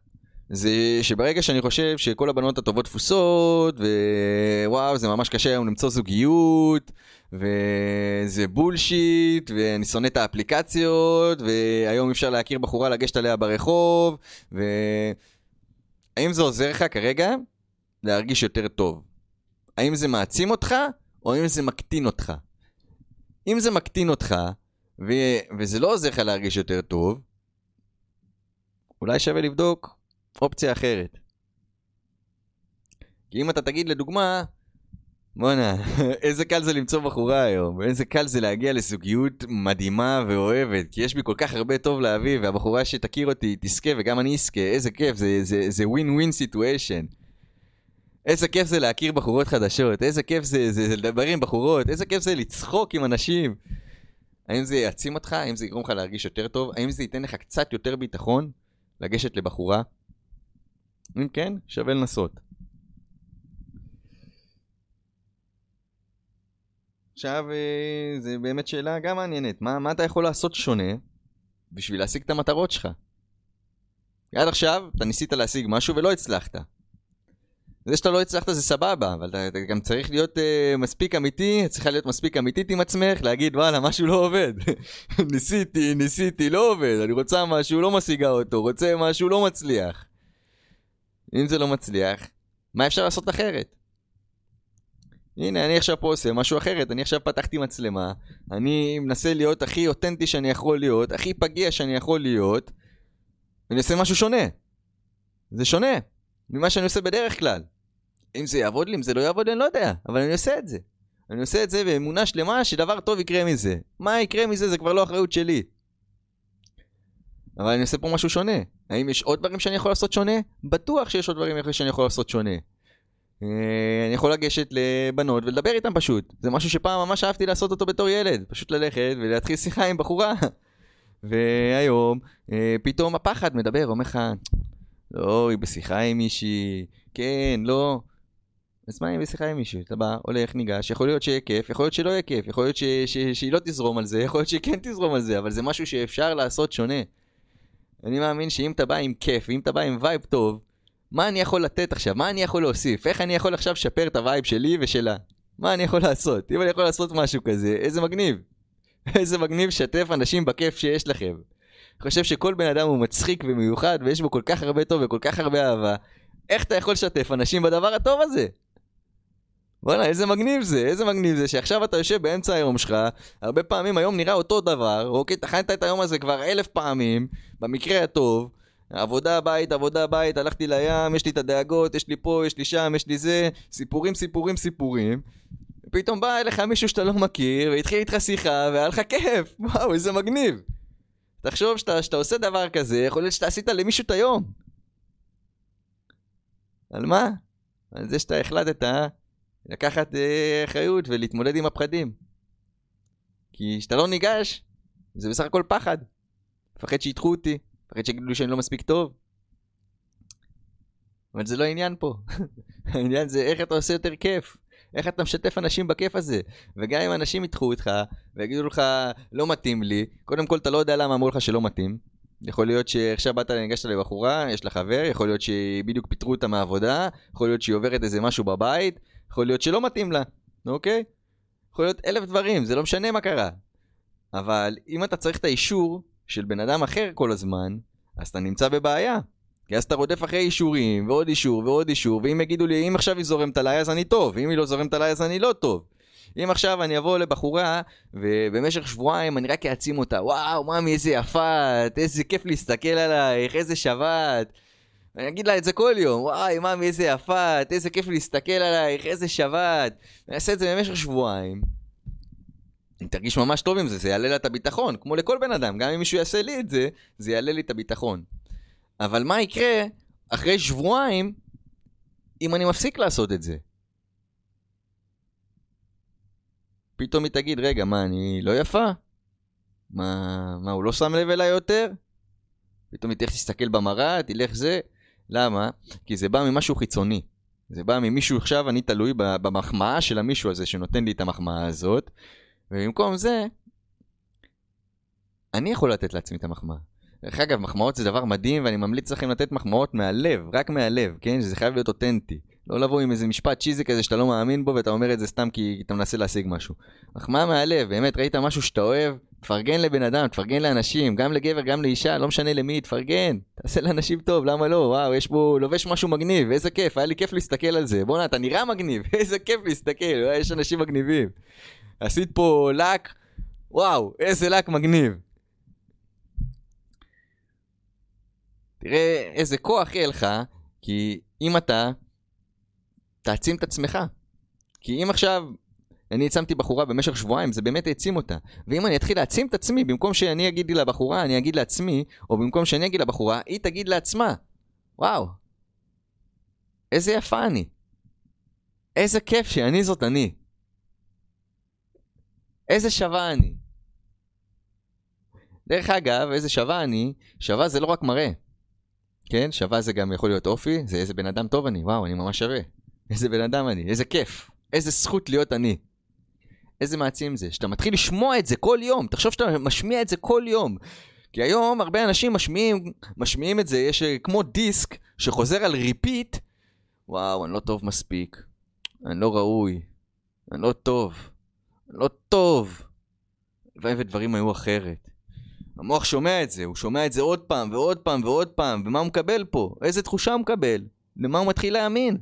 זה שברגע שאני חושב שכל הבנות הטובות תפוסות, ווואו, זה ממש קשה היום למצוא זוגיות, וזה בולשיט, ואני שונא את האפליקציות, והיום אפשר להכיר בחורה לגשת עליה ברחוב, ו... האם זה עוזר לך כרגע להרגיש יותר טוב? האם זה מעצים אותך, או האם זה מקטין אותך? אם זה מקטין אותך, ו... וזה לא עוזר לך להרגיש יותר טוב, אולי שווה לבדוק אופציה אחרת. כי אם אתה תגיד לדוגמה, בואנה, *laughs* איזה קל זה למצוא בחורה היום, איזה קל זה להגיע לזוגיות מדהימה ואוהבת, כי יש בי כל כך הרבה טוב להביא, והבחורה שתכיר אותי תזכה וגם אני אזכה, איזה כיף, זה ווין ווין סיטואשן. איזה כיף זה להכיר בחורות חדשות, איזה כיף זה, זה, זה לדבר עם בחורות, איזה כיף זה לצחוק עם אנשים. האם זה יעצים אותך? האם זה יגרום לך להרגיש יותר טוב? האם זה ייתן לך קצת יותר ביטחון לגשת לבחורה? אם כן, שווה לנסות. עכשיו, אה, זו באמת שאלה גם מעניינת. מה, מה אתה יכול לעשות שונה בשביל להשיג את המטרות שלך? עד עכשיו אתה ניסית להשיג משהו ולא הצלחת. זה שאתה לא הצלחת זה סבבה, אבל אתה, אתה גם צריך להיות uh, מספיק אמיתי, צריכה להיות מספיק אמיתית עם עצמך, להגיד וואלה, משהו לא עובד. *laughs* ניסיתי, ניסיתי, לא עובד, אני רוצה משהו, לא משיגה אותו, רוצה משהו, לא מצליח. אם זה לא מצליח, מה אפשר לעשות אחרת? הנה, אני עכשיו פה עושה משהו אחרת, אני עכשיו פתחתי מצלמה, אני מנסה להיות הכי אותנטי שאני יכול להיות, הכי פגיע שאני יכול להיות, ואני עושה משהו שונה. זה שונה ממה שאני עושה בדרך כלל. אם זה יעבוד לי, אם זה לא יעבוד לי, אני לא יודע, אבל אני עושה את זה. אני עושה את זה באמונה שלמה שדבר טוב יקרה מזה. מה יקרה מזה זה כבר לא אחריות שלי. אבל אני עושה פה משהו שונה. האם יש עוד דברים שאני יכול לעשות שונה? בטוח שיש עוד דברים שאני יכול לעשות שונה. אה, אני יכול לגשת לבנות ולדבר איתן פשוט. זה משהו שפעם ממש אהבתי לעשות אותו בתור ילד. פשוט ללכת ולהתחיל שיחה עם בחורה. והיום, אה, פתאום הפחד מדבר, אומר לך, לא, היא בשיחה עם מישהי, כן, לא. אז מה אם בשיחה עם מישהו? אתה בא, הולך, ניגש, יכול להיות שיהיה כיף, יכול להיות שלא יהיה כיף, יכול להיות ש- ש- שהיא לא תזרום על זה, יכול להיות שהיא כן תזרום על זה, אבל זה משהו שאפשר לעשות שונה. אני מאמין שאם אתה בא עם כיף, ואם אתה בא עם vibe טוב, מה אני יכול לתת עכשיו? מה אני יכול להוסיף? איך אני יכול עכשיו לשפר את ה vibe שלי ושלה? מה אני יכול לעשות? אם אני יכול לעשות משהו כזה, איזה מגניב. *laughs* איזה מגניב שתף אנשים בכיף שיש לכם. חושב שכל בן אדם הוא מצחיק ומיוחד ויש בו כל כך הרבה טוב וכל כך הרבה אהבה. איך אתה יכול לשתף אנשים בדבר הטוב הזה? וואלה, איזה מגניב זה, איזה מגניב זה שעכשיו אתה יושב באמצע היום שלך, הרבה פעמים היום נראה אותו דבר, אוקיי, טחנת את היום הזה כבר אלף פעמים, במקרה הטוב, עבודה בית, עבודה בית, הלכתי לים, יש לי את הדאגות, יש לי פה, יש לי שם, יש לי זה, סיפורים, סיפורים, סיפורים. פתאום בא אליך מישהו שאתה לא מכיר, והתחיל איתך שיחה, והיה לך כיף, וואו, איזה מגניב. תחשוב שאתה, שאתה עושה דבר כזה, יכול להיות שאתה עשית למישהו את היום. על מה? על זה שאתה החלטת לקחת אה, אחריות ולהתמודד עם הפחדים. כי כשאתה לא ניגש, זה בסך הכל פחד. מפחד שידחו אותי, מפחד שיגידו שאני לא מספיק טוב. אבל זה לא העניין פה. *laughs* העניין זה איך אתה עושה יותר כיף. איך אתה משתף אנשים בכיף הזה. וגם אם אנשים ידחו אותך ויגידו לך לא מתאים לי, קודם כל אתה לא יודע למה אמרו לך שלא מתאים. יכול להיות שעכשיו באת, ניגשת לבחורה, יש לה חבר, יכול להיות שבדיוק פיטרו אותה מהעבודה, יכול להיות שהיא עוברת איזה משהו בבית, יכול להיות שלא מתאים לה, אוקיי? יכול להיות אלף דברים, זה לא משנה מה קרה. אבל אם אתה צריך את האישור של בן אדם אחר כל הזמן, אז אתה נמצא בבעיה. כי אז אתה רודף אחרי אישורים, ועוד אישור, ועוד אישור, ואם יגידו לי, אם עכשיו היא זורמת עליי אז אני טוב, ואם היא לא זורמת עליי אז אני לא טוב. אם עכשיו אני אבוא לבחורה, ובמשך שבועיים אני רק אעצים אותה, וואו, מאמי, איזה יפה את, איזה כיף להסתכל עלייך, איזה את. אני אגיד לה את זה כל יום, וואי, מאמי, איזה יפה את, איזה כיף להסתכל עלייך, איזה את. אני אעשה את זה במשך שבועיים. אני תרגיש ממש טוב עם זה, זה יעלה לה את הביטחון, כמו לכל בן אדם, גם אם מישהו יעשה לי את זה, זה יעלה לי את הביטחון. אבל מה יקרה אחרי שבועיים אם אני מפסיק לעשות את זה? פתאום היא תגיד, רגע, מה, אני לא יפה? מה, מה, הוא לא שם לב אליי יותר? פתאום היא תלך להסתכל במראה, תלך זה. למה? כי זה בא ממשהו חיצוני. זה בא ממישהו, עכשיו אני תלוי במחמאה של המישהו הזה שנותן לי את המחמאה הזאת, ובמקום זה, אני יכול לתת לעצמי את המחמאה. דרך אגב, מחמאות זה דבר מדהים, ואני ממליץ לכם לתת מחמאות מהלב, רק מהלב, כן? שזה חייב להיות אותנטי. לא לבוא עם איזה משפט צ'יזי כזה שאתה לא מאמין בו ואתה אומר את זה סתם כי אתה מנסה להשיג משהו. מחמאה מהלב, באמת, ראית משהו שאתה אוהב, תפרגן לבן אדם, תפרגן לאנשים, גם לגבר, גם לאישה, לא משנה למי, תפרגן. תעשה לאנשים טוב, למה לא? וואו, יש פה, לובש משהו מגניב, איזה כיף, היה לי כיף להסתכל על זה. בואנה, אתה נראה מגניב, *laughs* איזה כיף להסתכל, יש אנשים מגניבים. עשית פה לק, וואו, איזה לק מגניב. תראה איזה כוח יהיה לך, כי אם אתה תעצים את עצמך. כי אם עכשיו אני העצמתי בחורה במשך שבועיים, זה באמת העצים אותה. ואם אני אתחיל להעצים את עצמי, במקום שאני אגיד לבחורה, אני אגיד לעצמי, או במקום שאני אגיד לבחורה, היא תגיד לעצמה, וואו, איזה יפה אני. איזה כיף שאני זאת אני. איזה שווה אני. דרך אגב, איזה שווה אני, שווה זה לא רק מראה. כן, שווה זה גם יכול להיות אופי, זה איזה בן אדם טוב אני, וואו, אני ממש שווה. איזה בן אדם אני, איזה כיף, איזה זכות להיות אני. איזה מעצים זה, שאתה מתחיל לשמוע את זה כל יום, תחשוב שאתה משמיע את זה כל יום. כי היום הרבה אנשים משמיעים, משמיעים את זה, יש אה, כמו דיסק שחוזר על ריפיט, וואו, אני לא טוב מספיק, אני לא ראוי, אני לא טוב, אני לא טוב. הלוואי ודברים היו אחרת. המוח שומע את זה, הוא שומע את זה עוד פעם ועוד פעם ועוד פעם, ומה הוא מקבל פה? איזה תחושה הוא מקבל? למה הוא מתחיל להאמין?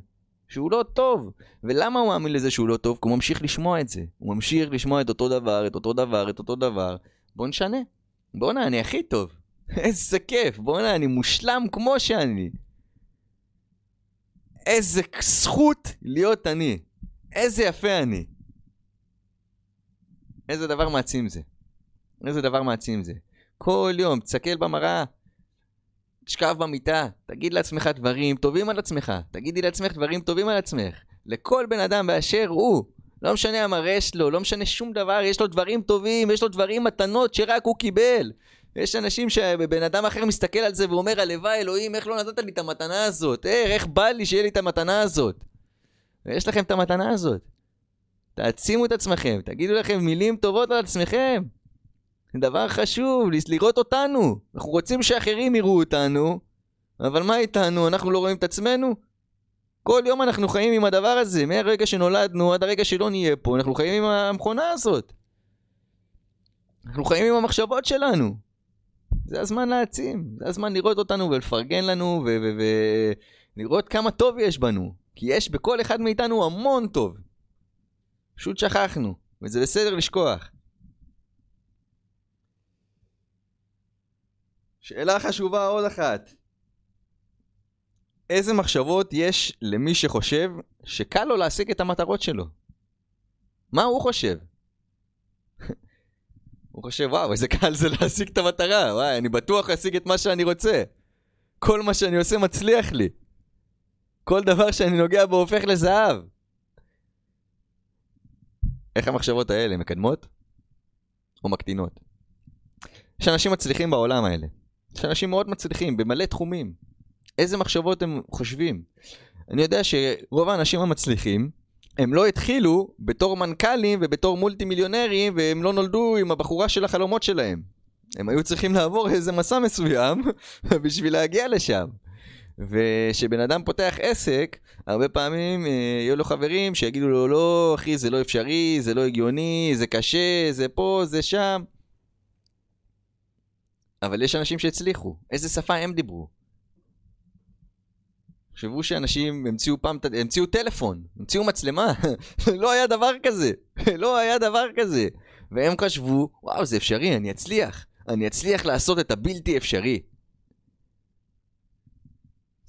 שהוא לא טוב. ולמה הוא מאמין לזה שהוא לא טוב? כי הוא ממשיך לשמוע את זה. הוא ממשיך לשמוע את אותו דבר, את אותו דבר, את אותו דבר. בוא נשנה. בואנה, אני הכי טוב. *laughs* איזה כיף. בואנה, אני מושלם כמו שאני. איזה זכות להיות אני. איזה יפה אני. איזה דבר מעצים זה. איזה דבר מעצים זה. כל יום, תסתכל במראה, תשכב במיטה, תגיד לעצמך דברים טובים על עצמך, תגידי לעצמך דברים טובים על עצמך. לכל בן אדם באשר הוא, לא משנה המראה שלו, לא משנה שום דבר, יש לו דברים טובים, יש לו דברים, מתנות שרק הוא קיבל. יש אנשים שבן אדם אחר מסתכל על זה ואומר, הלוואי אלוהים, איך לא נתת לי את המתנה הזאת? אה, איך בא לי שיהיה לי את המתנה הזאת? ויש לכם את המתנה הזאת. תעצימו את עצמכם, תגידו לכם מילים טובות על עצמכם. דבר חשוב, לראות אותנו. אנחנו רוצים שאחרים יראו אותנו, אבל מה איתנו? אנחנו לא רואים את עצמנו? כל יום אנחנו חיים עם הדבר הזה, מהרגע שנולדנו עד הרגע שלא נהיה פה, אנחנו חיים עם המכונה הזאת. אנחנו חיים עם המחשבות שלנו. זה הזמן להעצים, זה הזמן לראות אותנו ולפרגן לנו ולראות כמה טוב יש בנו. כי יש בכל אחד מאיתנו המון טוב. פשוט שכחנו, וזה בסדר לשכוח. שאלה חשובה עוד אחת. איזה מחשבות יש למי שחושב שקל לו להשיג את המטרות שלו? מה הוא חושב? *laughs* הוא חושב, וואו, איזה קל זה להשיג את המטרה, וואי, אני בטוח להשיג את מה שאני רוצה. כל מה שאני עושה מצליח לי. כל דבר שאני נוגע בו הופך לזהב. איך המחשבות האלה מקדמות או מקטינות? יש אנשים מצליחים בעולם האלה. יש אנשים מאוד מצליחים במלא תחומים. איזה מחשבות הם חושבים? אני יודע שרוב האנשים המצליחים, הם לא התחילו בתור מנכ"לים ובתור מולטי מיליונרים והם לא נולדו עם הבחורה של החלומות שלהם. הם היו צריכים לעבור איזה מסע מסוים *laughs* בשביל להגיע לשם. וכשבן אדם פותח עסק, הרבה פעמים אה, יהיו לו חברים שיגידו לו לא אחי זה לא אפשרי, זה לא הגיוני, זה קשה, זה פה, זה שם. אבל יש אנשים שהצליחו. איזה שפה הם דיברו? תחשבו שאנשים המציאו פעם, המציאו טלפון, המציאו מצלמה, *laughs* לא היה דבר כזה, *laughs* לא היה דבר כזה. והם חשבו, וואו זה אפשרי, אני אצליח, אני אצליח לעשות את הבלתי אפשרי.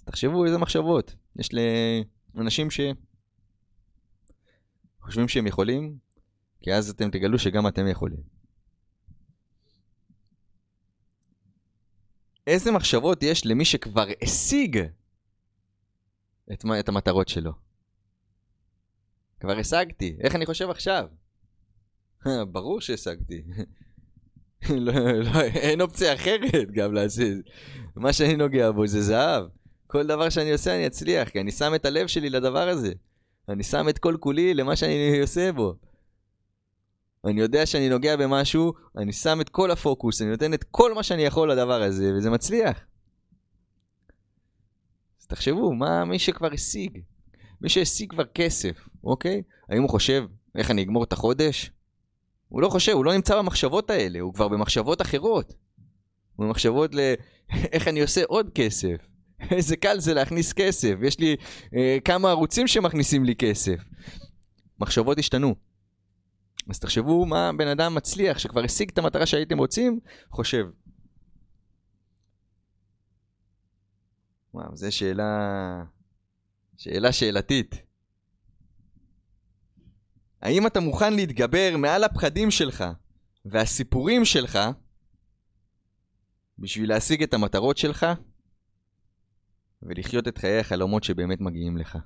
תחשבו איזה מחשבות יש לאנשים ש... חושבים שהם יכולים, כי אז אתם תגלו שגם אתם יכולים. איזה מחשבות יש למי שכבר השיג את, את המטרות שלו? כבר השגתי, איך אני חושב עכשיו? *laughs* ברור שהשגתי. *laughs* לא, לא, אין אופציה אחרת גם להשיג. מה שאני נוגע בו זה זהב. כל דבר שאני עושה אני אצליח, כי אני שם את הלב שלי לדבר הזה. אני שם את כל כולי למה שאני עושה בו. אני יודע שאני נוגע במשהו, אני שם את כל הפוקוס, אני נותן את כל מה שאני יכול לדבר הזה, וזה מצליח. אז תחשבו, מה מי שכבר השיג? מי שהשיג כבר כסף, אוקיי? האם הוא חושב איך אני אגמור את החודש? הוא לא חושב, הוא לא נמצא במחשבות האלה, הוא כבר במחשבות אחרות. הוא במחשבות ל... *laughs* איך אני עושה עוד כסף. *laughs* איזה קל זה להכניס כסף, יש לי אה, כמה ערוצים שמכניסים לי כסף. מחשבות השתנו. אז תחשבו מה בן אדם מצליח, שכבר השיג את המטרה שהייתם רוצים, חושב. וואו, זו שאלה... שאלה שאלתית. האם אתה מוכן להתגבר מעל הפחדים שלך והסיפורים שלך בשביל להשיג את המטרות שלך ולחיות את חיי החלומות שבאמת מגיעים לך?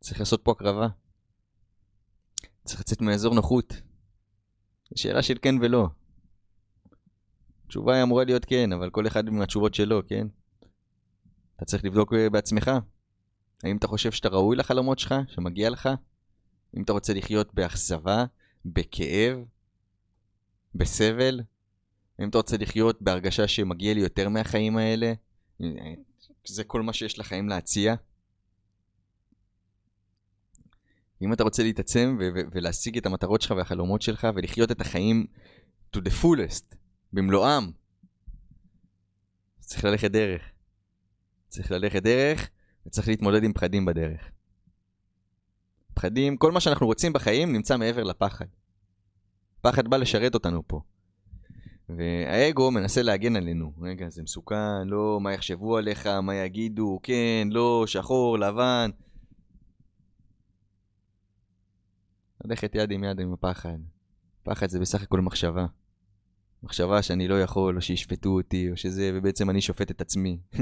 צריך לעשות פה הקרבה. צריך לצאת מאזור נוחות. שאלה של כן ולא. התשובה היא אמורה להיות כן, אבל כל אחד עם התשובות שלו, כן? אתה צריך לבדוק אה, בעצמך. האם אתה חושב שאתה ראוי לחלומות שלך, שמגיע לך? אם אתה רוצה לחיות באכזבה, בכאב, בסבל? האם אתה רוצה לחיות בהרגשה שמגיע לי יותר מהחיים האלה? זה כל מה שיש לחיים להציע? אם אתה רוצה להתעצם ו- ו- ולהשיג את המטרות שלך והחלומות שלך ולחיות את החיים to the fullest, במלואם, צריך ללכת דרך. צריך ללכת דרך וצריך להתמודד עם פחדים בדרך. פחדים, כל מה שאנחנו רוצים בחיים נמצא מעבר לפחד. פחד בא לשרת אותנו פה. והאגו מנסה להגן עלינו. רגע, זה מסוכן, לא, מה יחשבו עליך, מה יגידו, כן, לא, שחור, לבן. ללכת יד עם יד עם הפחד. פחד זה בסך הכל מחשבה. מחשבה שאני לא יכול, או שישפטו אותי, או שזה, ובעצם אני שופט את עצמי. *laughs*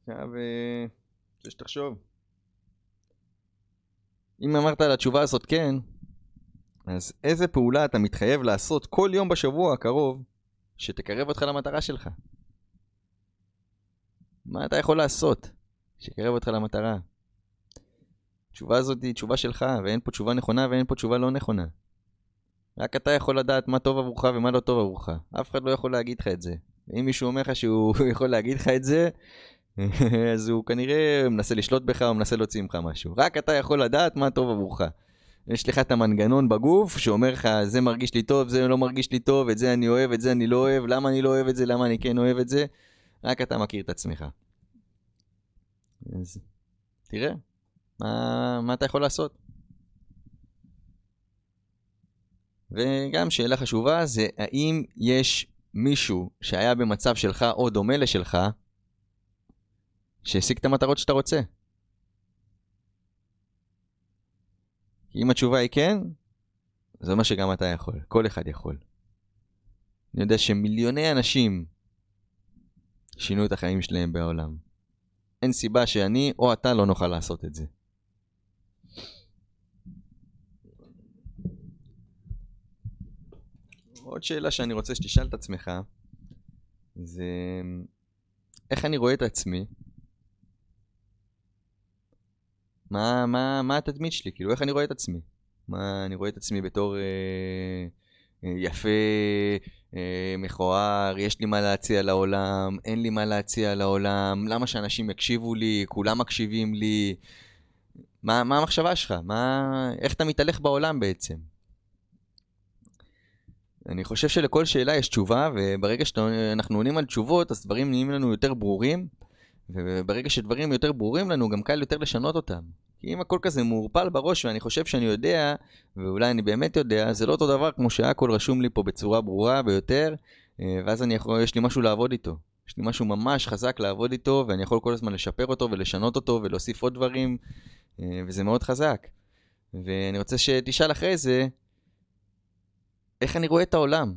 עכשיו, אה, רוצה שתחשוב. אם אמרת על התשובה הזאת כן, אז איזה פעולה אתה מתחייב לעשות כל יום בשבוע הקרוב שתקרב אותך למטרה שלך? מה אתה יכול לעשות שיקרב אותך למטרה? התשובה הזאת היא תשובה שלך, ואין פה תשובה נכונה ואין פה תשובה לא נכונה. רק אתה יכול לדעת מה טוב עבורך ומה לא טוב עבורך. אף אחד לא יכול להגיד לך את זה. ואם מישהו אומר לך שהוא *laughs* יכול להגיד לך את זה, *laughs* אז הוא כנראה מנסה לשלוט בך או מנסה להוציא ממך משהו. רק אתה יכול לדעת מה טוב עבורך. יש לך את המנגנון בגוף שאומר לך, זה מרגיש לי טוב, זה לא מרגיש לי טוב, את זה אני אוהב, את זה אני לא אוהב, למה אני לא אוהב את זה, למה אני כן אוהב את זה. רק אתה מכיר את עצמך. אז תראה, מה, מה אתה יכול לעשות? וגם שאלה חשובה זה האם יש מישהו שהיה במצב שלך או דומה לשלך שהשיג את המטרות שאתה רוצה? אם התשובה היא כן, זה אומר שגם אתה יכול, כל אחד יכול. אני יודע שמיליוני אנשים שינו את החיים שלהם בעולם. אין סיבה שאני או אתה לא נוכל לעשות את זה. עוד שאלה שאני רוצה שתשאל את עצמך, זה איך אני רואה את עצמי מה, מה, מה התדמית שלי, כאילו, איך אני רואה את עצמי? מה, אני רואה את עצמי בתור אה, אה, יפה, מכוער, יש לי מה להציע לעולם, אין לי מה להציע לעולם, למה שאנשים יקשיבו לי, כולם מקשיבים לי? מה, מה המחשבה שלך? מה, איך אתה מתהלך בעולם בעצם? אני חושב שלכל שאלה יש תשובה, וברגע שאנחנו עונים על תשובות, אז דברים נהיים לנו יותר ברורים. וברגע שדברים יותר ברורים לנו, גם קל יותר לשנות אותם. כי אם הכל כזה מעורפל בראש ואני חושב שאני יודע, ואולי אני באמת יודע, זה לא אותו דבר כמו שהכל רשום לי פה בצורה ברורה ביותר, אה, ואז אני יכול, יש לי משהו לעבוד איתו. יש לי משהו ממש חזק לעבוד איתו, ואני יכול כל הזמן לשפר אותו ולשנות אותו ולהוסיף עוד דברים, אה, וזה מאוד חזק. ואני רוצה שתשאל אחרי זה, איך אני רואה את העולם?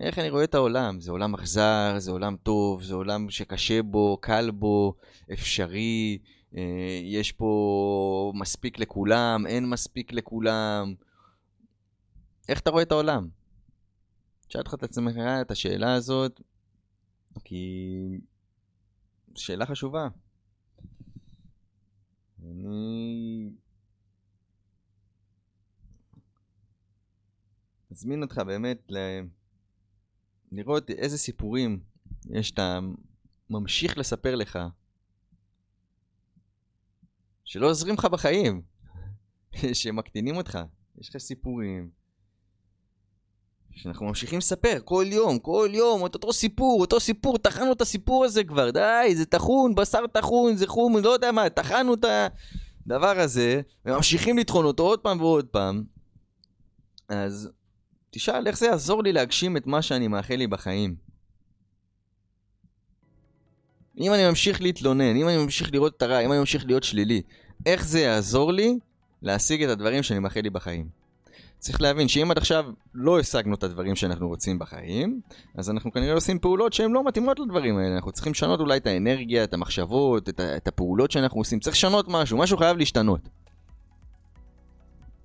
איך אני רואה את העולם? זה עולם אכזר, זה עולם טוב, זה עולם שקשה בו, קל בו, אפשרי, יש פה מספיק לכולם, אין מספיק לכולם. איך אתה רואה את העולם? תשאל לך את עצמך את השאלה הזאת, כי שאלה חשובה. אני מזמין אותך באמת ל... לראות איזה סיפורים יש אתה ממשיך לספר לך, שלא עוזרים לך בחיים, *laughs* שמקטינים אותך. יש לך סיפורים שאנחנו ממשיכים לספר כל יום, כל יום, את אותו סיפור, אותו סיפור, טחנו את הסיפור הזה כבר, די, זה טחון, בשר טחון, זה חום, לא יודע מה, טחנו את הדבר הזה, וממשיכים לטחון אותו עוד פעם ועוד פעם. אז תשאל איך זה יעזור לי להגשים את מה שאני מאחל לי בחיים. אם אני ממשיך להתלונן, אם אני ממשיך לראות את הרע, אם אני ממשיך להיות שלילי, איך זה יעזור לי להשיג את הדברים שאני מאחל לי בחיים? צריך להבין שאם עד עכשיו לא השגנו את הדברים שאנחנו רוצים בחיים, אז אנחנו כנראה עושים פעולות שהן לא מתאימות לדברים האלה. אנחנו צריכים לשנות אולי את האנרגיה, את המחשבות, את, את הפעולות שאנחנו עושים. צריך לשנות משהו, משהו חייב להשתנות.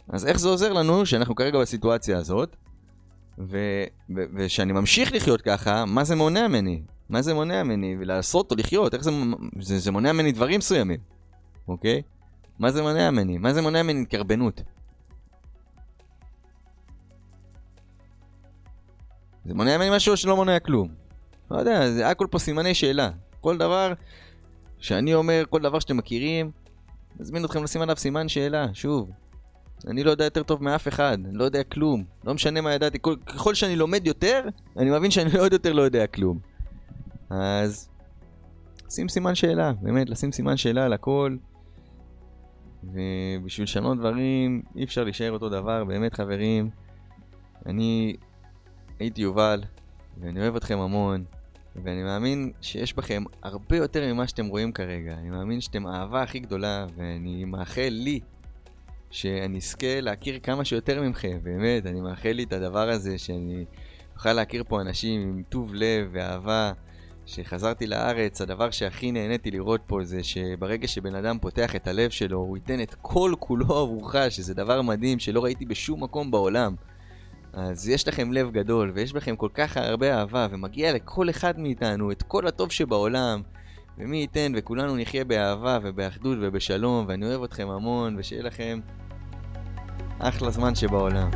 אז איך זה עוזר לנו שאנחנו כרגע בסיטואציה הזאת, ו- ו- ושאני ממשיך לחיות ככה, מה זה מונע ממני? מה זה מונע ממני? ולעשות או לחיות, איך זה, זה, זה מונע ממני דברים מסוימים, אוקיי? מה זה מונע ממני? מה זה מונע ממני התקרבנות? זה מונע ממני משהו שלא מונע כלום. לא יודע, זה הכל פה סימני שאלה. כל דבר שאני אומר, כל דבר שאתם מכירים, מזמין אתכם לשים עליו סימן שאלה, שוב. אני לא יודע יותר טוב מאף אחד, אני לא יודע כלום. לא משנה מה ידעתי, כל, ככל שאני לומד יותר, אני מבין שאני עוד יותר לא יודע כלום. אז שים סימן שאלה, באמת, לשים סימן שאלה על הכל. ובשביל לשנות דברים, אי אפשר להישאר אותו דבר, באמת חברים. אני הייתי יובל, ואני אוהב אתכם המון, ואני מאמין שיש בכם הרבה יותר ממה שאתם רואים כרגע. אני מאמין שאתם האהבה הכי גדולה, ואני מאחל לי שאני אזכה להכיר כמה שיותר מכם, באמת, אני מאחל לי את הדבר הזה, שאני אוכל להכיר פה אנשים עם טוב לב ואהבה. כשחזרתי לארץ, הדבר שהכי נהניתי לראות פה זה שברגע שבן אדם פותח את הלב שלו, הוא ייתן את כל כולו עבורך, שזה דבר מדהים שלא ראיתי בשום מקום בעולם. אז יש לכם לב גדול, ויש בכם כל כך הרבה אהבה, ומגיע לכל אחד מאיתנו את כל הטוב שבעולם. ומי ייתן וכולנו נחיה באהבה ובאחדות ובשלום, ואני אוהב אתכם המון, ושיהיה לכם אחלה זמן שבעולם.